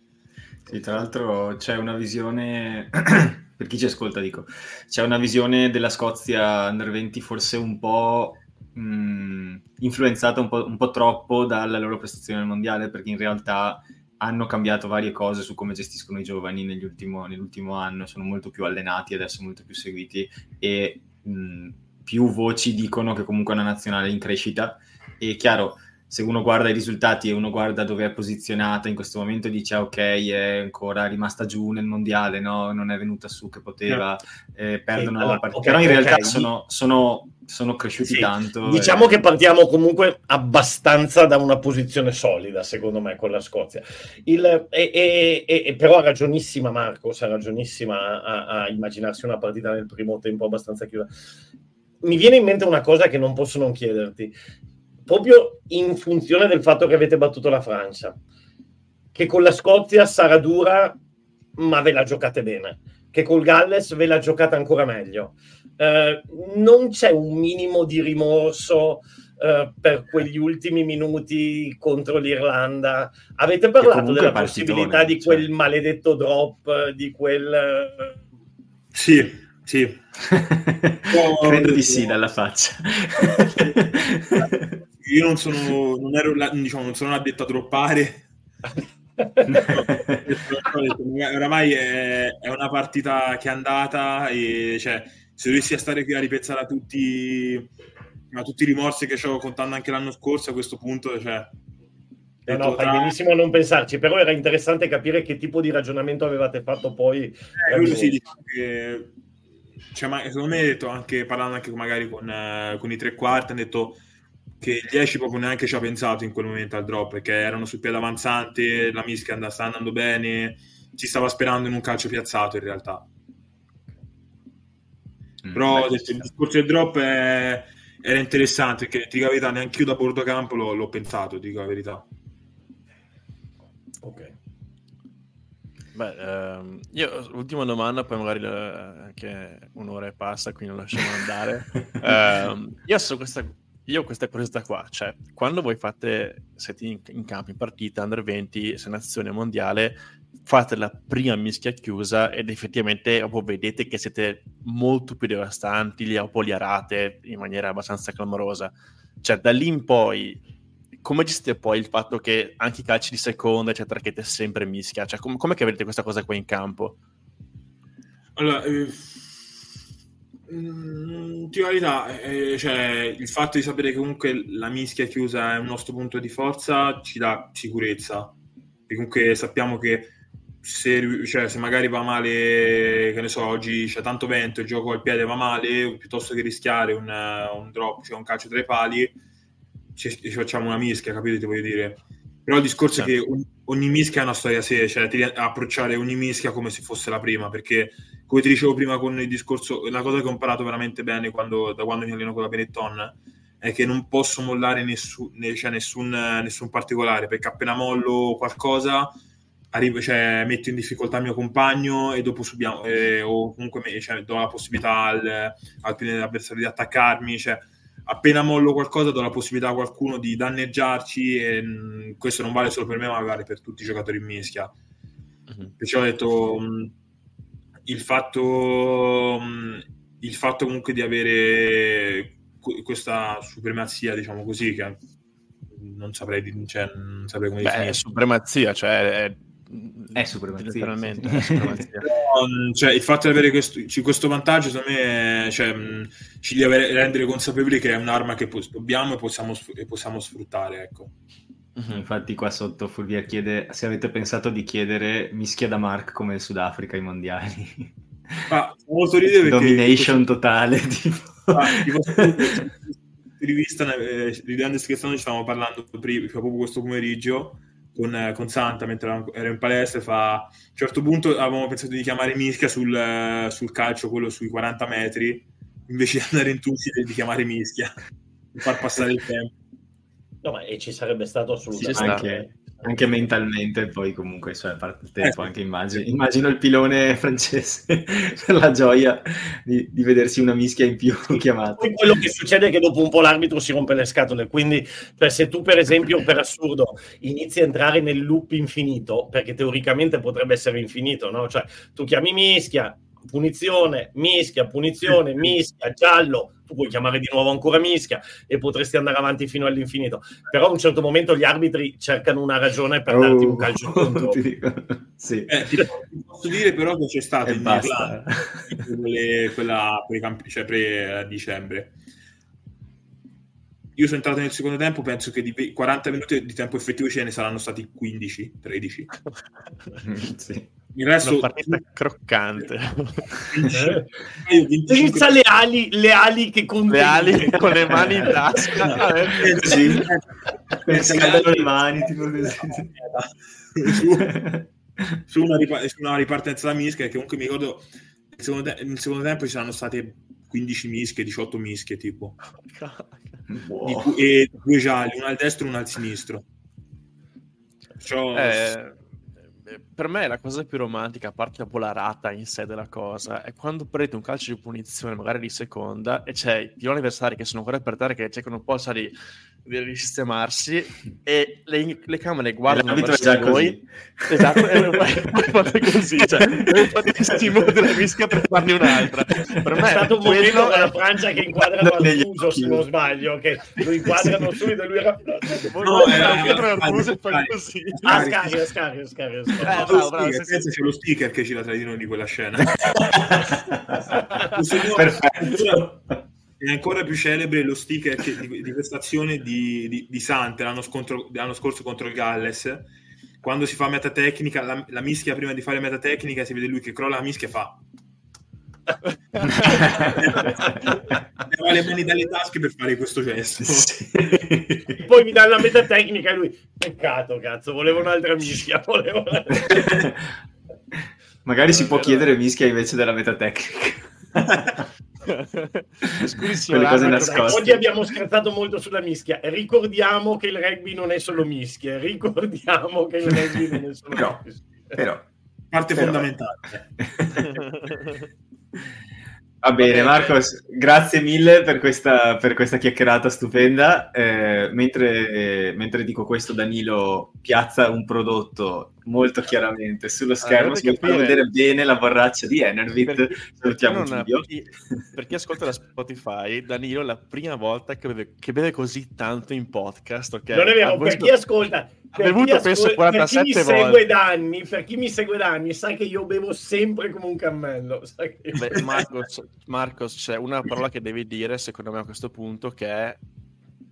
Sì, tra l'altro c'è una visione, per chi ci ascolta dico, c'è una visione della Scozia under 20 forse un po' mh, influenzata un po', un po' troppo dalla loro prestazione al mondiale, perché in realtà hanno cambiato varie cose su come gestiscono i giovani ultimo, nell'ultimo anno, sono molto più allenati adesso, molto più seguiti e mh, più voci dicono che comunque è una nazionale in crescita. E chiaro se uno guarda i risultati e uno guarda dove è posizionata in questo momento dice ah, ok è ancora rimasta giù nel mondiale no? non è venuta su che poteva eh, perdono la partita okay, però in realtà okay. sono, sono, sono, cresciuti sì. tanto diciamo e... che partiamo comunque abbastanza da una posizione solida secondo me con la Scozia Il, e, e, però ha ragionissima Marco ha ragionissima a, a immaginarsi una partita nel primo tempo abbastanza chiusa mi viene in mente una cosa che non posso non chiederti proprio in funzione del fatto che avete battuto la Francia, che con la Scozia sarà dura, ma ve la giocate bene, che col Galles ve la giocate ancora meglio. Eh, non c'è un minimo di rimorso eh, per quegli ultimi minuti contro l'Irlanda. Avete parlato della possibilità di quel cioè. maledetto drop, di quel... Sì, sì. oh, Credo di sì dalla faccia. io non sono, non ero, diciamo, non sono addetto a droppare. oramai è, è, una partita che è andata e cioè, se dovessi stare qui a ripensare a tutti, a tutti i rimorsi che avevo contando anche l'anno scorso a questo punto cioè, No, no, fai benissimo a non pensarci, però era interessante capire che tipo di ragionamento avevate fatto poi. Eh, sì, diciamo che, cioè, ma, secondo me, detto, anche, parlando anche magari con, eh, con i tre quarti, hanno detto che il 10 proprio neanche ci ha pensato in quel momento al drop perché erano sul piede avanzante, la mischia and- sta andando bene, ci stava sperando in un calcio piazzato in realtà. Mm, Però beh, il discorso del drop è, era interessante perché ti dico la verità, neanche io da bordo campo l'ho, l'ho pensato, dico la verità. Ok. Beh, ehm, io ultima domanda, poi magari eh, anche un'ora e passa, quindi lo lasciamo andare. eh, io so questa io ho questa curiosità qua, cioè quando voi fate, siete in, in campo, in partita, under 20, selezione mondiale, fate la prima mischia chiusa ed effettivamente dopo vedete che siete molto più devastanti, li arate in maniera abbastanza clamorosa. Cioè da lì in poi, come gestite poi il fatto che anche i calci di seconda, eccetera, che siete sempre mischia? Cioè com- come che vedete questa cosa qua in campo? Allora, eh Mm, di verità, eh, cioè, il fatto di sapere che comunque la mischia chiusa è un nostro punto di forza ci dà sicurezza. E comunque sappiamo che se, cioè, se, magari va male, che ne so, oggi c'è tanto vento, il gioco al piede va male, piuttosto che rischiare un, un drop, cioè un calcio tra i pali, ci, ci facciamo una mischia, capite? Ti voglio dire. Però il discorso certo. è che ogni, ogni mischia ha una storia a sé, cioè ti, approcciare ogni mischia come se fosse la prima, perché come ti dicevo prima con il discorso, la cosa che ho imparato veramente bene quando, da quando mi alleno con la Benetton è che non posso mollare nessun, cioè nessun, nessun particolare, perché appena mollo qualcosa arrivo, cioè, metto in difficoltà il mio compagno e dopo subiamo, eh, o comunque cioè, do la possibilità al, al avversario di attaccarmi, cioè, appena mollo qualcosa do la possibilità a qualcuno di danneggiarci e mh, mm, questo non vale solo per me ma vale per tutti i giocatori in mischia. Uh-huh. Perciò ho detto mh, mm, il fatto, mh, mm, il fatto comunque di avere questa supremazia, diciamo così, che non saprei, cioè, non saprei come Beh, supremazia, cioè è è supremazia. È supremazia. no, cioè, il fatto di avere questo, questo vantaggio, secondo me, cioè, ci deve rendere consapevoli che è un'arma che dobbiamo e possiamo, e possiamo sfruttare. Ecco. Uh-huh. Infatti, qua sotto Fulvia chiede se avete pensato di chiedere mischia da Mark come il Sudafrica ai mondiali. Ah, molto ridere perché... Domination totale. Tipo. Ah, tipo di vista, eh, ridendo e scherzando, ci stavamo parlando prima, proprio questo pomeriggio con, con, Santa mentre ero in palestra fa a un certo punto avevamo pensato di chiamare Mischia sul, sul calcio quello sui 40 metri invece di andare in tutti di chiamare Mischia per far passare il tempo. No ma e ci sarebbe stato assolutamente sì, anche, mentalmente poi comunque cioè, a parte il tempo eh. anche immagino, immagino il pilone francese per la gioia di, di, vedersi una mischia in più chiamata poi quello che succede è che dopo un po' l'arbitro si rompe le scatole quindi cioè, se tu per esempio per assurdo inizi a entrare nel loop infinito perché teoricamente potrebbe essere infinito no? cioè tu chiami mischia punizione, mischia, punizione, mischia, giallo, tu puoi chiamare di nuovo ancora mischia e potresti andare avanti fino all'infinito. Però a un certo momento gli arbitri cercano una ragione per oh, darti un calcio contro. sì. eh, ti posso dire però che c'è stato in Irlanda quella pre, cioè pre-dicembre. Io sono entrato nel secondo tempo, penso che di 40 minuti di tempo effettivo ce ne saranno stati 15, 13. sì. Il resto... Una partita croccante. Senza le ali, le ali che contengono. Le ali con le mani in tasca. eh, sì. Pescano le mani. Tipo... su, una rip- su, una ripartenza da mischia che comunque mi ricordo nel secondo, te- nel secondo tempo ci saranno state 15 mischie, 18 mischie tipo. Wow. e due gialli, una al destro e una al sinistro. Cioè, eh per me la cosa più romantica, a parte la polarata in sé della cosa, è quando prendete un calcio di punizione, magari di seconda, e c'è i piloni avversari che sono ancora per terra, che cercano un po' di, di risistemarsi, e le, le camere guardano verso voi. Esatto, e fate così, cioè, fate il stimolo della mischia per farne un'altra. Per me è stato un momento della Francia che inquadrano Artuso, se non sbaglio, che lo inquadrano subito e lui era... No, era Artuso e fa così. Ah, Scario, Scario, Scario. Eh, bravo, bravo, sì, sì. c'è lo sticker che ci la tra di noi di quella scena. Perfetto. È ancora più celebre lo sticker che, di, di, questa azione di, di, di Sante l'anno, scontro, l'anno, scorso contro il Galles. Quando si fa meta tecnica, la, la mischia prima di fare meta tecnica, si vede lui che crolla la mischia e fa Leva le mani dalle tasche per fare questo gesto. Sì. Poi mi dà la meta tecnica e lui, peccato, cazzo, volevo un'altra mischia. Volevo un'altra... Magari si può chiedere mischia invece della meta tecnica. Oggi abbiamo scherzato molto sulla mischia. Ricordiamo che il rugby non è solo mischia. Ricordiamo che il rugby non è solo però, mischia. Però, parte però. fondamentale. Va bene, Marcos, Grazie mille per questa, per questa chiacchierata stupenda. Eh, mentre, mentre, dico questo, Danilo piazza un prodotto molto chiaramente sullo schermo. Si capire... può vedere bene la borraccia di Enervit. Per, Salutiamo per, chi, per chi ascolta da Spotify, Danilo la prima volta che beve, che beve così tanto in podcast. Okay? Non è vero, per chi ascolta ha bevuto ascol- penso 47 per chi mi volte. Segue da anni, per chi mi segue da anni sa che io bevo sempre come un cammello. Beh, Marcos, Marcos, c'è una parola che devi dire secondo me a questo punto che è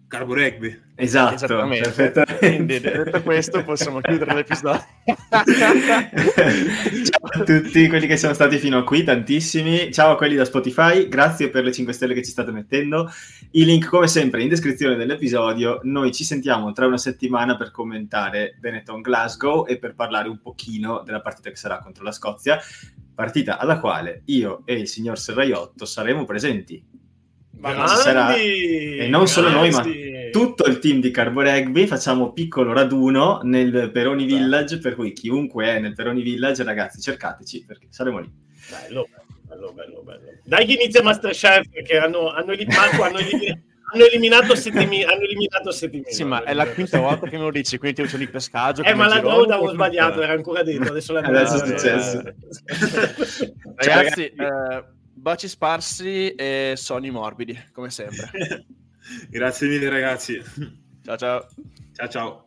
Carbo Rugby. Esatto, Esattamente. Quindi detto questo possiamo chiudere l'episodio. Ciao a tutti quelli che sono stati fino a qui, tantissimi. Ciao a quelli da Spotify, grazie per le 5 stelle che ci state mettendo. I link come sempre in descrizione dell'episodio. Noi ci sentiamo tra una settimana per commentare Benetton Glasgow e per parlare un pochino della partita che sarà contro la Scozia, partita alla quale io e il signor Serraiotto saremo presenti. E non solo noi, ma tutto il team di Carbo Rugby. Facciamo piccolo raduno nel Peroni Village. Per cui chiunque è nel Peroni Village, ragazzi, cercateci perché saremo lì. Bello, bello, bello. bello. Dai che inizia Masterchef perché hanno, hanno, Marco, hanno, hanno eliminato Settimi, hanno eliminato Settimino. Sì, ma è la quinta volta che me lo dici, quindi ti uso di pescaggio. Eh, ma la Gouda avevo sbagliato, era ancora dentro, adesso Adesso è successo. Ragazzi, eh, baci sparsi e sogni morbidi, come sempre. Grazie mille ragazzi. Ciao ciao. Ciao ciao.